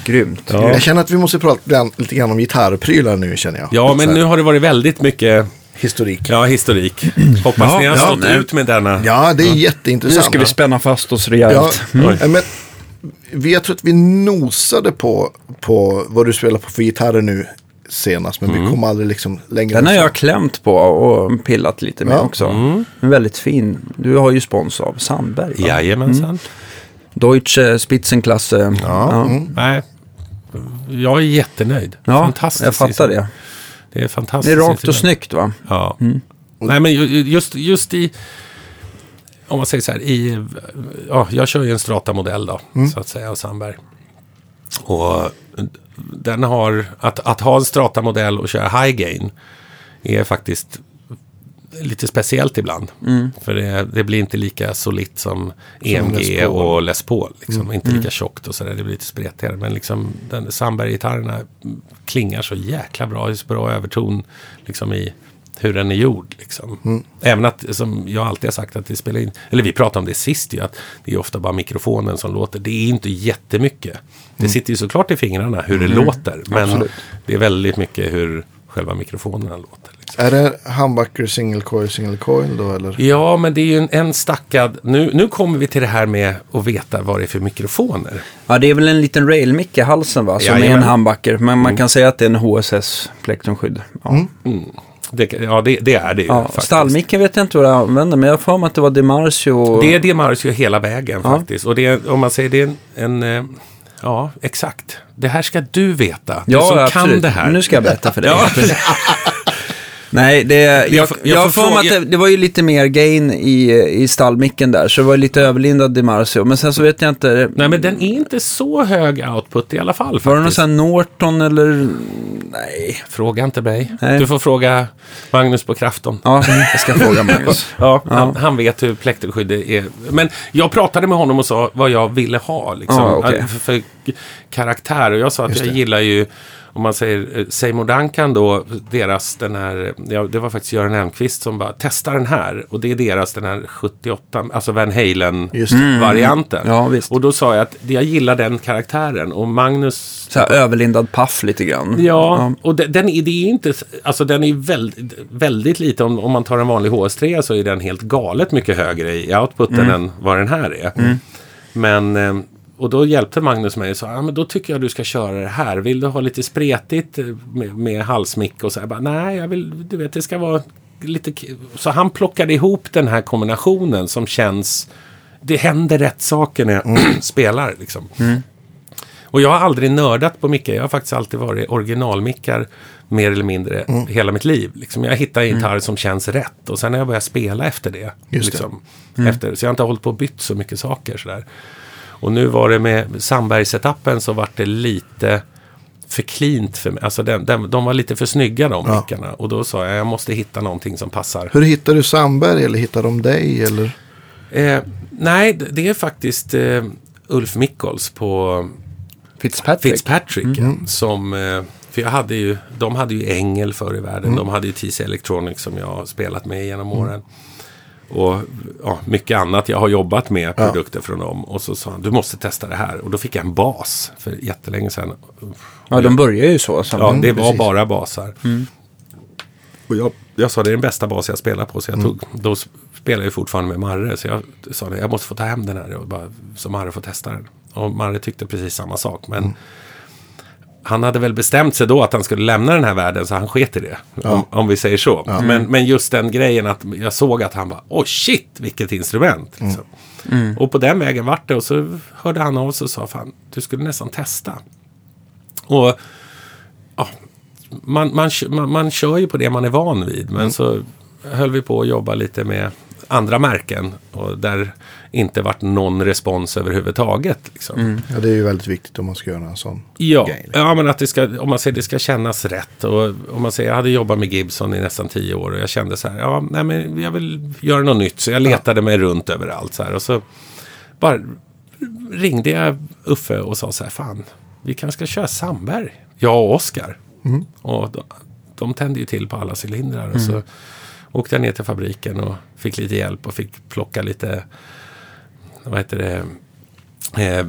Grymt. Jag känner att vi måste prata lite grann om gitarrprylar nu känner jag. Ja, men nu har det varit väldigt mycket Historik. ja, historik. Hoppas Ja, ni har ja, stått nej. ut med denna. Ja, det är Nu jätteintressant. ska vi spänna fast oss Ja, rejält. mm. men vi, jag tror att vi nosade på, på vad du spelar på för gitarrer nu senast. Men vi kom aldrig liksom längre. Den har jag klämt på och pillat lite med Ja. också. Den är väldigt fin. Du har ju spons av Sandberg. va? Jajamensan. Deutsche Spitzenklasse. Ja, mm. Nej, jag är jättenöjd. ja Fantastiskt. jag fattar det. Det är Det fantastiskt. är rakt och snyggt va? Ja. Nej, men ju- just, just i... Om man säger så här, i... Ja, jag kör ju en Strata-modell då, så att säga, av Sandberg. Och den har... Att, att ha en Strata-modell och köra high gain är faktiskt lite speciellt ibland. För det, det blir inte lika solitt som EMG Les Paul. och Les Paul. Liksom. Inte lika tjockt och sådär. Det blir lite spretigare. Men liksom den Sandberg-gitarrerna klingar så jäkla bra. Det är så bra överton liksom i hur den är gjord. Liksom. Även att, som jag alltid har sagt, att det spelar in. Eller vi pratade om det sist ju. Att det är ofta bara mikrofonen som låter. Det är inte jättemycket. Det sitter ju såklart i fingrarna hur det låter. Men Absolut. det är väldigt mycket hur själva mikrofonerna låter. Liksom. Är det humbucker, single coil, single coil då eller? Ja, men det är ju en, en stackad... Nu, nu kommer vi till det här med att veta vad det är för mikrofoner. Ja, det är väl en liten rail-mick i halsen va? Som är en Jajamän. humbucker. Men man kan säga att det är en HSS plektrumskydd. Ja. Det, ja, det, det är det ju Ja, stallmicken vet jag inte vad jag använder, men jag för mig att det var Demarcio. Det är Demarcio hela vägen Ja. faktiskt. Och det är, om man säger det är en... en eh, ja, exakt. Det här ska du veta. Du Ja, som absolut. kan det här. Nu ska jag berätta för dig. Ja. Nej, det, jag, jag, jag har får att det, det var ju lite mer gain i, i stallmicken där, så det var lite överlindad Demarcio. Men sen så vet jag inte, Nej, men den är inte så hög output i alla fall faktiskt. var det någon sån här Norton eller? Nej. Fråga inte mig. Nej. Du får fråga Magnus på Krafton. Ja, jag ska fråga Magnus. Ja, Han, han vet hur plekterskydd är. Men jag pratade med honom och sa vad jag ville ha liksom, Ja, okej. för, karaktär. Och jag sa att jag gillar ju, om man säger eh, Seymour Duncan då, deras den här, ja, det var faktiskt Göran Elmqvist som bara, testa den här. Och det är deras den här 78, alltså Van. Halen-varianten. Ja, visst. Och då sa jag att jag gillar den karaktären. Och Magnus Så här överlindad paff lite grann. Ja, och den, den, är, det är inte, alltså den är väldigt, väldigt lite, om, om man tar en vanlig HS3 så är den helt galet mycket högre i outputen än vad den här är. Men, eh, och då hjälpte Magnus mig och sa, ja men då tycker jag du ska köra det här. Vill du ha lite spretigt eh, med, med halsmick och så? Jag bara, nej, jag vill, du vet, det ska vara lite... k-" Så han plockade ihop den här kombinationen som känns... Det händer rätt saker när jag spelar liksom. Och jag har aldrig nördat på mickar. Jag har faktiskt alltid varit originalmickar mer eller mindre Mm. hela mitt liv. Liksom jag hittar en gitarr som känns rätt och sen har jag börjat spela efter det. Just det. liksom, Efter, så jag har inte hållit på och bytt så mycket saker sådär. Och nu var det med Sandberg-setupen så vart det lite för cleant för mig. Alltså den, den, de var lite för snygga de Ja. mickarna. Och då sa jag jag måste hitta någonting som passar. Hur hittar du Sandberg eller hittar de dig eller? Eh, nej, det- är faktiskt eh, Ulf Mickels på Fitzpatrick. Fitzpatrick. Som, eh, för jag hade ju, de hade ju Engel förr i världen. De hade ju TC Electronics som jag har spelat med genom åren. Och ja, mycket annat jag har jobbat med produkter från dem. Och så sa han, du måste testa det här. Och då fick jag en bas för jättelänge sedan. Ja, de börjar ju så. Ja, det var precis. bara basar. Och jag, jag sa det är den bästa bas jag spelar på. Så jag tog, då sp- spelar jag fortfarande med Marre. Så jag sa jag måste få ta hem den här. Och bara, så Marre får testa den. Och Marre tyckte precis samma sak. Men han hade väl bestämt sig då att han skulle lämna den här världen. Så han sket i det. Om, om vi säger så. Men, men just den grejen att jag såg att han bara, åh shit vilket instrument. Liksom. Och på den vägen vart det. Och så hörde han av sig och sa, fan du skulle nästan testa. Och ja, man, man, man, man kör ju på det man är van vid. Men så höll vi på att jobba lite med andra märken. Och där inte vart någon respons överhuvudtaget. Liksom. Ja, det är ju väldigt viktigt om man ska göra en sån Ja, grej. ja, men att det ska, om man säger det ska kännas rätt. Och om man säger, jag hade jobbat med Gibson i nästan tio år och jag kände så här, ja, nej, men jag vill göra något nytt. Så jag letade mig runt överallt så här. Och så bara ringde jag Uffe och sa så här, fan, vi kanske ska köra Sandberg. Jag och Oskar. Och de, de tände ju till på alla cylindrar. Och så åkte jag ner till fabriken och fick lite hjälp och fick plocka lite, vad heter det, eh,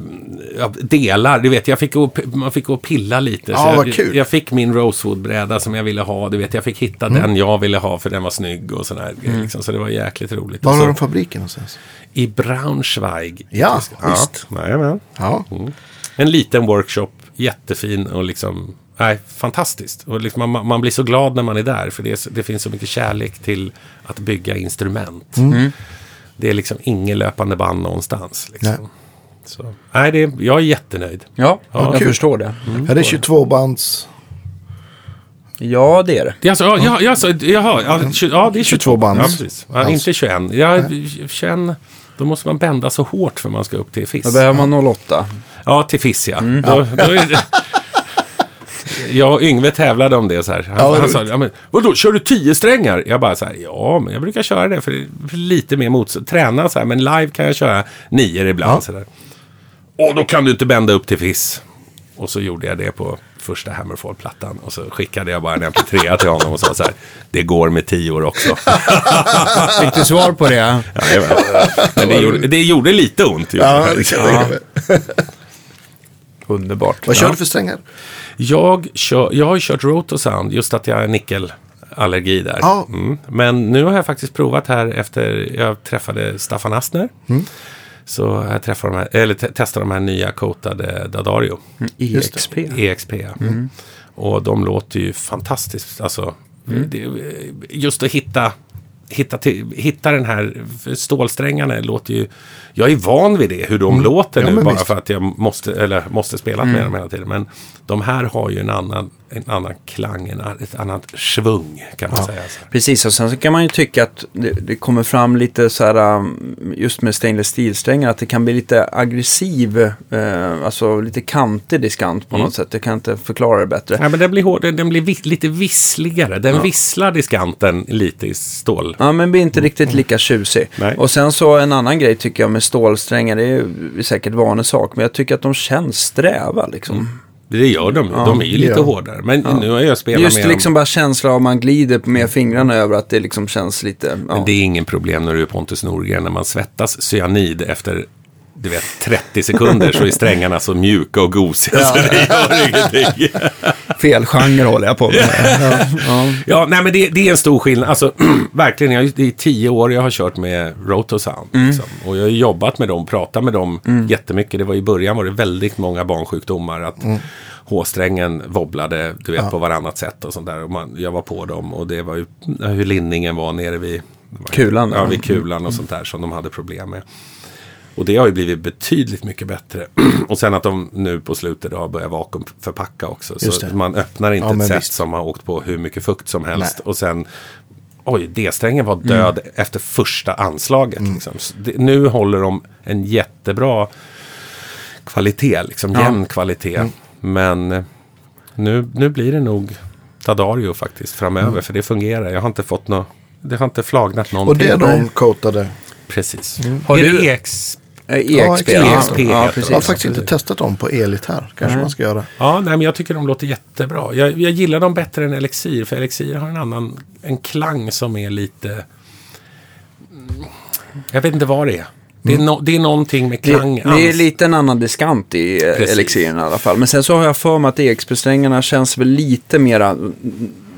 ja, delar. Du vet, jag fick gå, man fick gå och pilla lite. Ja, så jag, jag fick min Rosewood-bräda som jag ville ha. Du vet, jag fick hitta Mm. den jag ville ha för den var snygg och sådär. Liksom, så det var jäkligt roligt. Var har de fabriken någonstans? I Braunschweig. Ja, ja visst. jajamän. Ja, En liten workshop, jättefin och liksom, nej, fantastiskt. Och liksom man, man blir så glad när man är där, för det, är, det finns så mycket kärlek till att bygga instrument. Mm. Det är liksom inget löpande band någonstans. Liksom. Nej. Så, nej, det, är- jag är jättenöjd. Ja, Ja, jag kul. förstår det. är det 22 bands? Ja, det är det. Det är Alltså, ja, ja, ja, alltså, jaha, ja, tju- ja, det är 22 band. Ja, precis. Ja, Alltså. inte 21. Ja, 21. Då måste man bända så hårt för man ska upp till Då FIS. behöver man 08. Ja, till FIS ja. Då, då är det... Jag och Yngve tävlade om det så här. Han, Ja, han sa, ja, men, vadå, kör du 10 strängar? Jag bara så här, ja, men jag brukar köra det för det är lite mer motstånd. Träna så här, men live kan jag köra 9 ibland. Ja. Så där. Och då kan du inte bända upp till FIS. Och så gjorde jag det på första Hammerfall-plattan. Och så skickade jag bara en MP3 till honom och sa så här, det går med 10 år också. Fick du svar på det? Jajamän. Men det gjorde, det gjorde lite ont. gjorde Ja, det. det kan jag tänka mig. Underbart. Vad kör Ja. du för strängar? Jag, kör, jag har ju kört Rotosound, just att jag har nickelallergi där. Ja. Mm. Men nu har jag faktiskt provat här efter jag träffade Staffan Astner. Mm. Så jag träffade de här, eller te- testade de här nya coatade Dadario. Just EXP. EXP. ja. Mm. Och de låter ju fantastiskt. Alltså, Mm. det, just att hitta, hitta, till, hitta den här stålsträngarna låter ju... Jag är van vid det, hur de låter Mm. Ja, nu bara visst. för att jag måste, eller måste spela med dem hela tiden. Men de här har ju en annan, en annan klang, en, ett annat svung kan man säga. Så. Precis, och sen så kan man ju tycka att det, det kommer fram lite så här, um, just med stainless steel-strängar, att det kan bli lite aggressiv, eh, alltså lite kantig diskant på Mm. något sätt. Jag kan inte förklara det bättre. Ja, men den blir, hård, den blir vis, lite vissligare. Den visslar diskanten lite i stål. Ja, men blir inte riktigt lika tjusig. Nej. Och sen så en annan grej tycker jag med stålsträngar, det är ju säkert vanesak, men jag tycker att de känns sträva liksom. Det gör de. de är ju lite Ja. hårdare. Men nu har jag spelat Just med dem. liksom bara känslan av man glider med fingrarna över att det liksom känns lite... Ja. Men det är ingen problem när du är Pontus Norgren. När man svettas cyanid efter du vet, 30 sekunder så är strängarna så mjuka och gosiga så det gör ingenting. Fel genre håller jag på med. ja, ja. Ja, nej men det, det är en stor skillnad. Alltså, verkligen, jag, det är tio år jag har kört med Rotosound. Liksom. Och jag har jobbat med dem, pratat med dem jättemycket. Det var i början var det väldigt många barnsjukdomar. Att H-strängen wobblade, du vet, på varannat sätt och sånt där. Och man, jag var på dem och det var ju hur linningen var nere vid Kulan, Ja, ja. vid kulan och sånt där som de hade problem med. Och det har ju blivit betydligt mycket bättre. och sen att de nu på slutet har börjat vakuumförpacka också. Just Så det. man öppnar inte Ja, ett visst. som har åkt på hur mycket fukt som helst. Nej. Och sen, oj, D-strängen var död efter första anslaget. Liksom. Så det, nu håller de en jättebra kvalitet, liksom jämn kvalitet. Men eh, nu, nu blir det nog Tadario faktiskt framöver. För det fungerar. Jag har inte fått något, det har inte flagnat Och någonting. det är de coatade. Precis. Har är du- det EX? Eh, EXP, Ja, ja, EXP ja, heter Jag har precis. faktiskt inte testat dem på elit här. Kanske man ska göra. Ja, nej, men jag tycker de låter jättebra. Jag, jag gillar dem bättre än Elixir. För Elixir har en annan en klang som är lite... Mm, Jag vet inte vad det är. Det är, no, det är någonting med Det, klang. det är lite en annan diskant i eh, Precis. Elixiren i alla fall. Men sen så har jag för mig att EXP-strängarna känns väl lite mera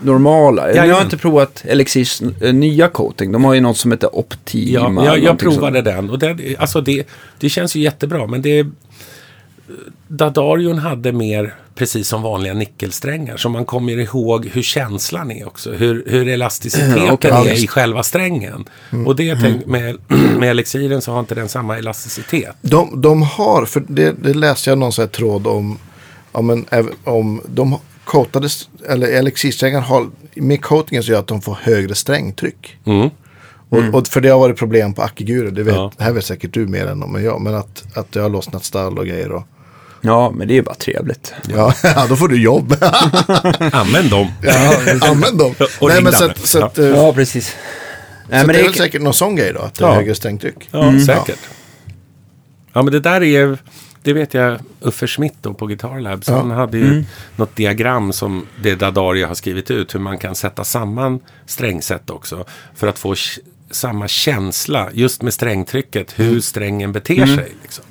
mm, normala. Jag har inte provat Elixirs eh, nya coating. De har ju något som heter Optima. Ja, jag, jag provade den och det, alltså det, det känns ju jättebra. Men det... Dadarion hade mer, precis som vanliga nickelsträngar. Så man kommer ihåg hur känslan är också. Hur, hur elasticiteten Okej. är Ja, i själva strängen. Och det tänk, med, med Elixiren så har inte den samma elasticitet. De, de har, för det, det läste jag någon sån här tråd om, ja, men, om de coatade, eller elixirsträngar har, med coatingen så gör att de får högre strängtryck. Mm. Och, och för det har varit problem på Akigure, det vet, Ja. här vet säkert du mer än om jag, men att, att det har lossnat stall och grejer. Och, Ja, men det är ju bara trevligt. ja, ja, då får du jobb. Använd dem. Använd dem. Och Nej, men så, att, så, att, eh, Ja, precis. Nej, så men det är det väl säkert någon sån grej då, att det är Ja. högre strängtryck. Ja, säkert. Ja, men det där är... Det vet jag Uffe Schmidt då på Guitar Labs. Han hade ju något diagram som det Dadaria har skrivit ut. Hur man kan sätta samman strängsätt också. För att få samma känsla just med strängtrycket. Hur strängen beter sig. Liksom.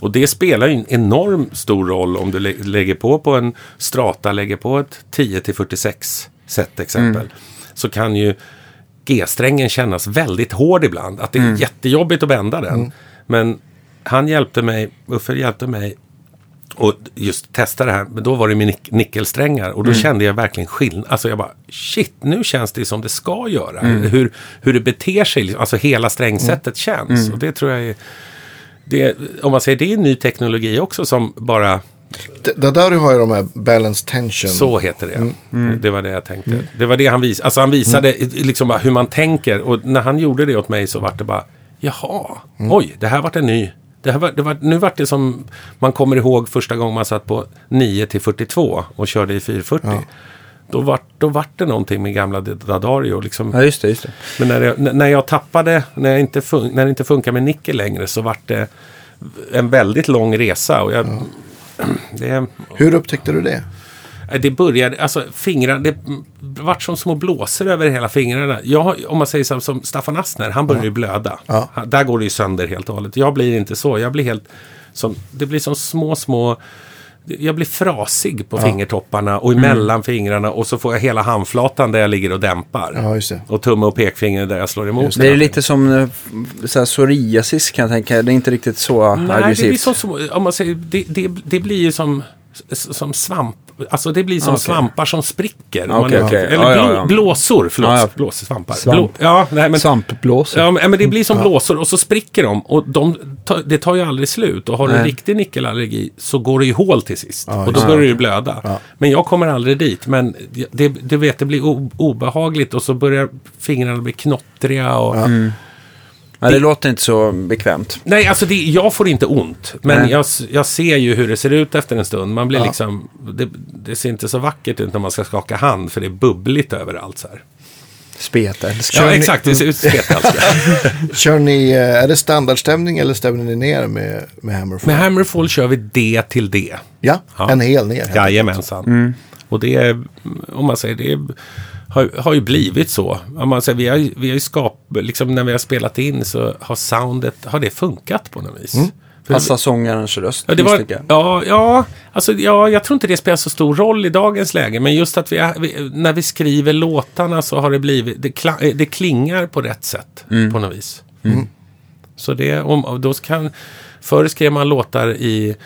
Och det spelar ju en enorm stor roll om du lä- lägger på på en strata, lägger på ett 10 till 46 set exempel. Så kan ju G-strängen kännas väldigt hård ibland. Att det är jättejobbigt att bända den. Men han hjälpte mig, Uffe hjälpte mig och just testa det här. Men då var det med nick- nickelsträngar. Och då kände jag verkligen skillnad. Alltså jag bara, shit, nu känns det som det ska göra. Hur, hur det beter sig, alltså hela strängsättet känns. Och det tror jag är, det, om man säger det är en ny teknologi också som bara, D- Dadari har ju de här balance tension. så heter det. Det var det jag tänkte. Det var det han visade. Alltså han visade liksom bara hur man tänker. Och när han gjorde det åt mig så var det bara, jaha, oj, det här vart en ny. Det här var, det var, nu vart det som man kommer ihåg första gången man satt på 9 till 42 och körde i 440. Då vart, då vart det någonting med gamla Dadario. Liksom. Ja, just det. Just det. Men när jag, när jag tappade, när, jag inte fun, när det inte funkar med nickel längre så vart det en väldigt lång resa. Och jag, det, Hur upptäckte du det? Nej, Det började, alltså fingrar, det vart som små blåsor över hela fingrarna. Jag, om man säger så, som Staffan Astner, han börjar ju blöda. Ja. Han, där går det ju sönder helt och hållet. Jag blir inte så, jag blir helt som, det blir som små, små jag blir frasig på fingertopparna och emellan fingrarna och så får jag hela handflatan där jag ligger och dämpar. Ja, just det. Och tumme och pekfinger där jag slår emot. Det är lite som eh, så här, psoriasis kan jag tänka. Det är inte riktigt så Nej, det aggressivt. blir som, som, om man säger, det, det, det blir ju som, som svamp. Alltså det blir som Okej. svampar som spricker. Okej, man- okej. Eller Ja, ja, blå, ja. blåsor, förlåt. Ja, ja. Blåssvampar. Svamp. Blå, ja, nej, men, Svampblåsor. ja, men det blir som blåsor och så spricker de. Och de, det tar ju aldrig slut. Och har du en riktig nickelallergi så går det ju hål till sist. Ja, och då börjar det ju blöda. Ja. Men jag kommer aldrig dit. Men det, du vet, det blir obehagligt och så börjar fingrarna bli knottriga. Och, Ja, det låter inte så bekvämt. Nej, alltså det, jag får inte ont. Men jag, jag ser ju hur det ser ut efter en stund. Man blir Ja. liksom... Det, det ser inte så vackert ut när man ska skaka hand. För det är bubbligt överallt så här. Spetälska. Ja, ni- exakt. Det ser ut spetälska. Kör ni, eh, är det standardstämning eller stämmer ni ner med, med Hammerfall? Med Hammerfall kör vi D till D. Ja, Ja. en hel ner. Jajamensan. Och det är, om man säger det, är, har, har ju blivit så. Om man säger, vi har, vi har ju skapat, liksom när vi har spelat in så har soundet, har det funkat på något vis. För- Passa sångarens röst. Ja, det var, ja, ja, alltså, ja, jag tror inte det spelar så stor roll i dagens läge. Men just att vi, vi när vi skriver låtarna så har det blivit, det, kla, det klingar på rätt sätt på något vis. Så det, om, då kan, förr skrev man låtar i,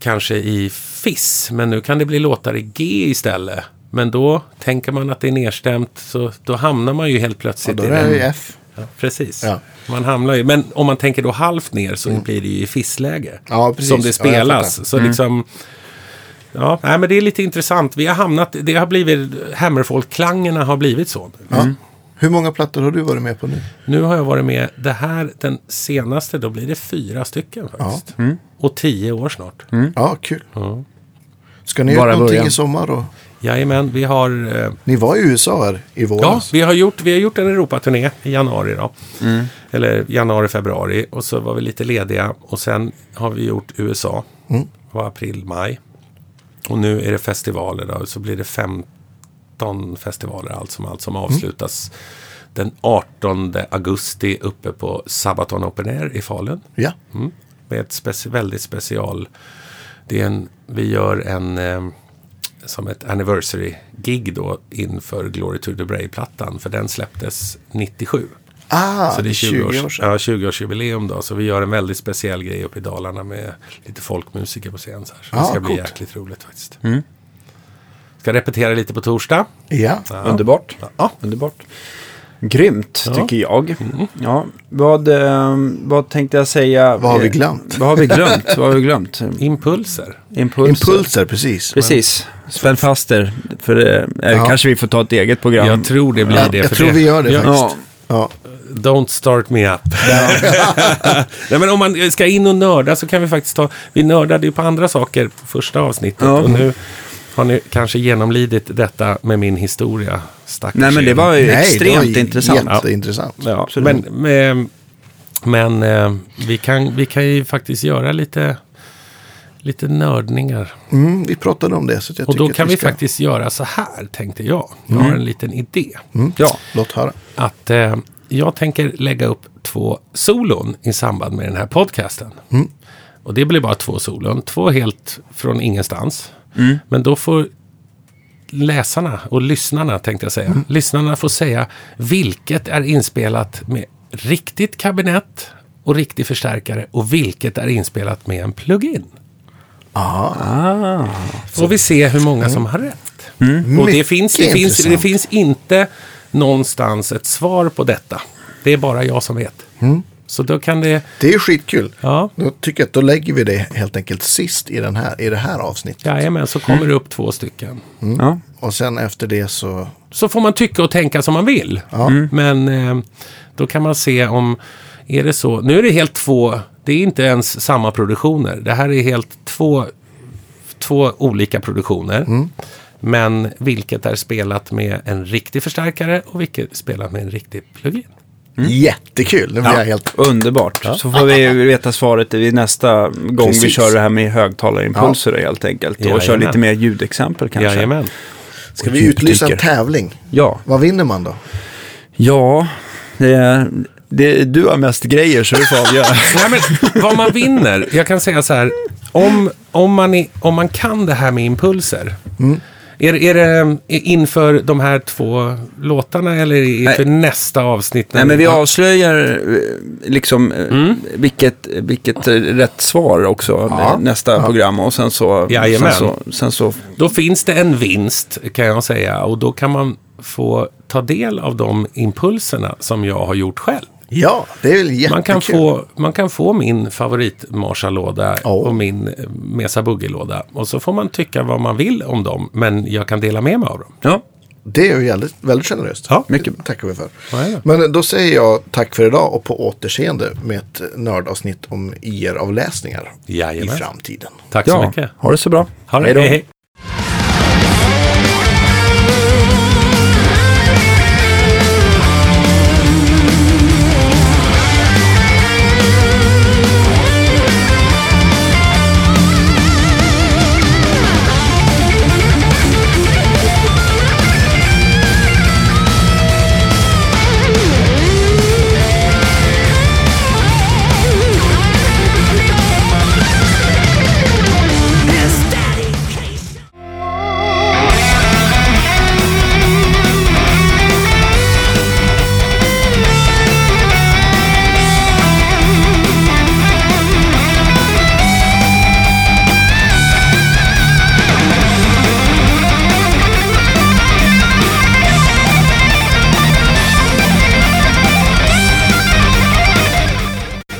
kanske i Fiss, men nu kan det bli låtar i G istället. Men då tänker man att det är nedstämt, så då hamnar man ju helt Ja, plötsligt då i är det den- i F. Ja, precis. Ja. Man hamnar ju, men om man tänker då halvt ner så blir det ju i fissläge. Ja. Som det Ja, spelas. så liksom... Ja, nej, men det är lite intressant. Vi har hamnat, det har blivit, Hammerfall-klangerna har blivit så. Ja. Hur många plattor har du varit med på nu? Nu har jag varit med, det här, den senaste, då blir det fyra stycken faktiskt. Och tio år snart. Ja, kul. Ja. Ska ni Bara göra någonting början. i sommar då? Jajamän, vi har... Eh, Ni var i USA här i Ja, våras. vi har gjort, vi har gjort en Europaturné i januari då. Eller januari, februari. Och så var vi lite lediga. Och sen har vi gjort USA. Mm. Det var april, maj. Och nu är det festivaler då. Så blir det 15 festivaler allt som allt som avslutas den 18 augusti uppe på Sabaton Open Air i Falun. Ja. Mm. Med ett speci- väldigt special. Det är en, vi gör en eh, som ett anniversary-gig då inför Glory to the Brave-plattan. För den släpptes 97. Ah, så det är 20, 20 år års, sedan. ja, 20-årsjubileum då. Så vi gör en väldigt speciell grej uppe i Dalarna med lite folkmusiker på scen. Så, här. så det Ah, ska bli coolt. jäkligt roligt faktiskt. Ska repetera lite på torsdag. Ja. Ja. Underbart. Ja. Underbart. Grymt, Ja. tycker jag. Ja, vad, eh, vad tänkte jag säga? Vad har vi glömt? Vad har vi glömt? vad har vi glömt? Impulser. Impulser. Impulser, precis. Precis. Spänn fast er. För det eh, Ja. kanske vi får ta ett eget program. Jag tror det blir Ja, det. jag tror vi gör det Ja, faktiskt. Ja. Don't start me up. Nej, men om man ska in och nörda så kan vi faktiskt ta... Vi nördade ju på andra saker på första avsnittet. Ja. Och nu har ni kanske genomlidit detta med min historia. Stackars Nej, men det var ju Nej, det extremt var intressant. Jätteintressant. Ja, men men, men eh, vi, kan, vi kan ju faktiskt göra lite, lite nördningar. Mm, vi pratade om det. Så jag Och då kan att vi ska... faktiskt göra så här, tänkte jag. Jag har en liten idé. Mm. Ja. Låt höra. att eh, jag tänker lägga upp två solon i samband med den här podcasten. Och det blir bara två solon, två helt från ingenstans. Men då får läsarna och lyssnarna, tänkte jag säga, lyssnarna får säga vilket är inspelat med riktigt kabinett och riktig förstärkare och vilket är inspelat med en plugin. Ah. Får vi se hur många som har rätt. Och det finns, det, finns, det finns inte någonstans ett svar på detta. Det är bara jag som vet. Så då kan det... Det är skitkul. Ja, Då tycker jag att då lägger vi det helt enkelt sist i, den här, i det här avsnittet. jajamän, så kommer det upp två stycken. Ja. Och sen efter det så... Så får man tycka och tänka som man vill. Ja. Men eh, då kan man se om... Är det så? Nu är det helt två... Det är inte ens samma produktioner. Det här är helt två, två olika produktioner. Men vilket är spelat med en riktig förstärkare och vilket är spelat med en riktig plugin. Jättekul. Nu blir jag helt... Underbart. Så får vi veta svaret vid nästa gång vi Precis. kör det här med högtalarimpulser då, helt enkelt. Och kör Jajamän. lite mer ljudexempel kanske. Jajamän. Ska vi utlysa en tävling? Ja. Vad vinner man då? Ja, det är, det, du har mest grejer så du får avgöra. Nej, men vad man vinner, jag kan säga så här. om, om, man är, om man kan det här med impulser. Mm. Är, är det inför de här två låtarna eller inför nästa avsnitt? Nej, men vi avslöjar eh, liksom eh, Mm. vilket, vilket eh, rätt svar också Ja. nästa Ja. program. Och sen så, sen Jajamän. så, sen så Då finns det en vinst kan jag säga och då kan man få ta del av de impulserna som jag har gjort själv. Ja, det är väl jättekul. Man kan, få, man kan få min favorit Marshall-låda Ja. och min eh, Mesa Boogie-låda. Och så får man tycka vad man vill om dem, men jag kan dela med mig av dem. ja, Det är ju väldigt, väldigt generöst. Ja. mycket tackar vi för. Ja, ja. Men då säger jag tack för idag och på återseende med ett nördavsnitt om IR-avläsningar i framtiden. Tack så ja. mycket. ha det så bra. Ha det. Hej då. Hej, hej.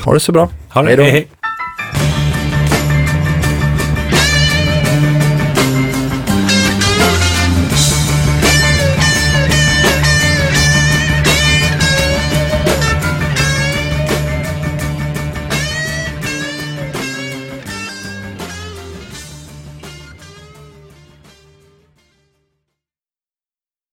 Ha det så bra. Ha det. Hej då.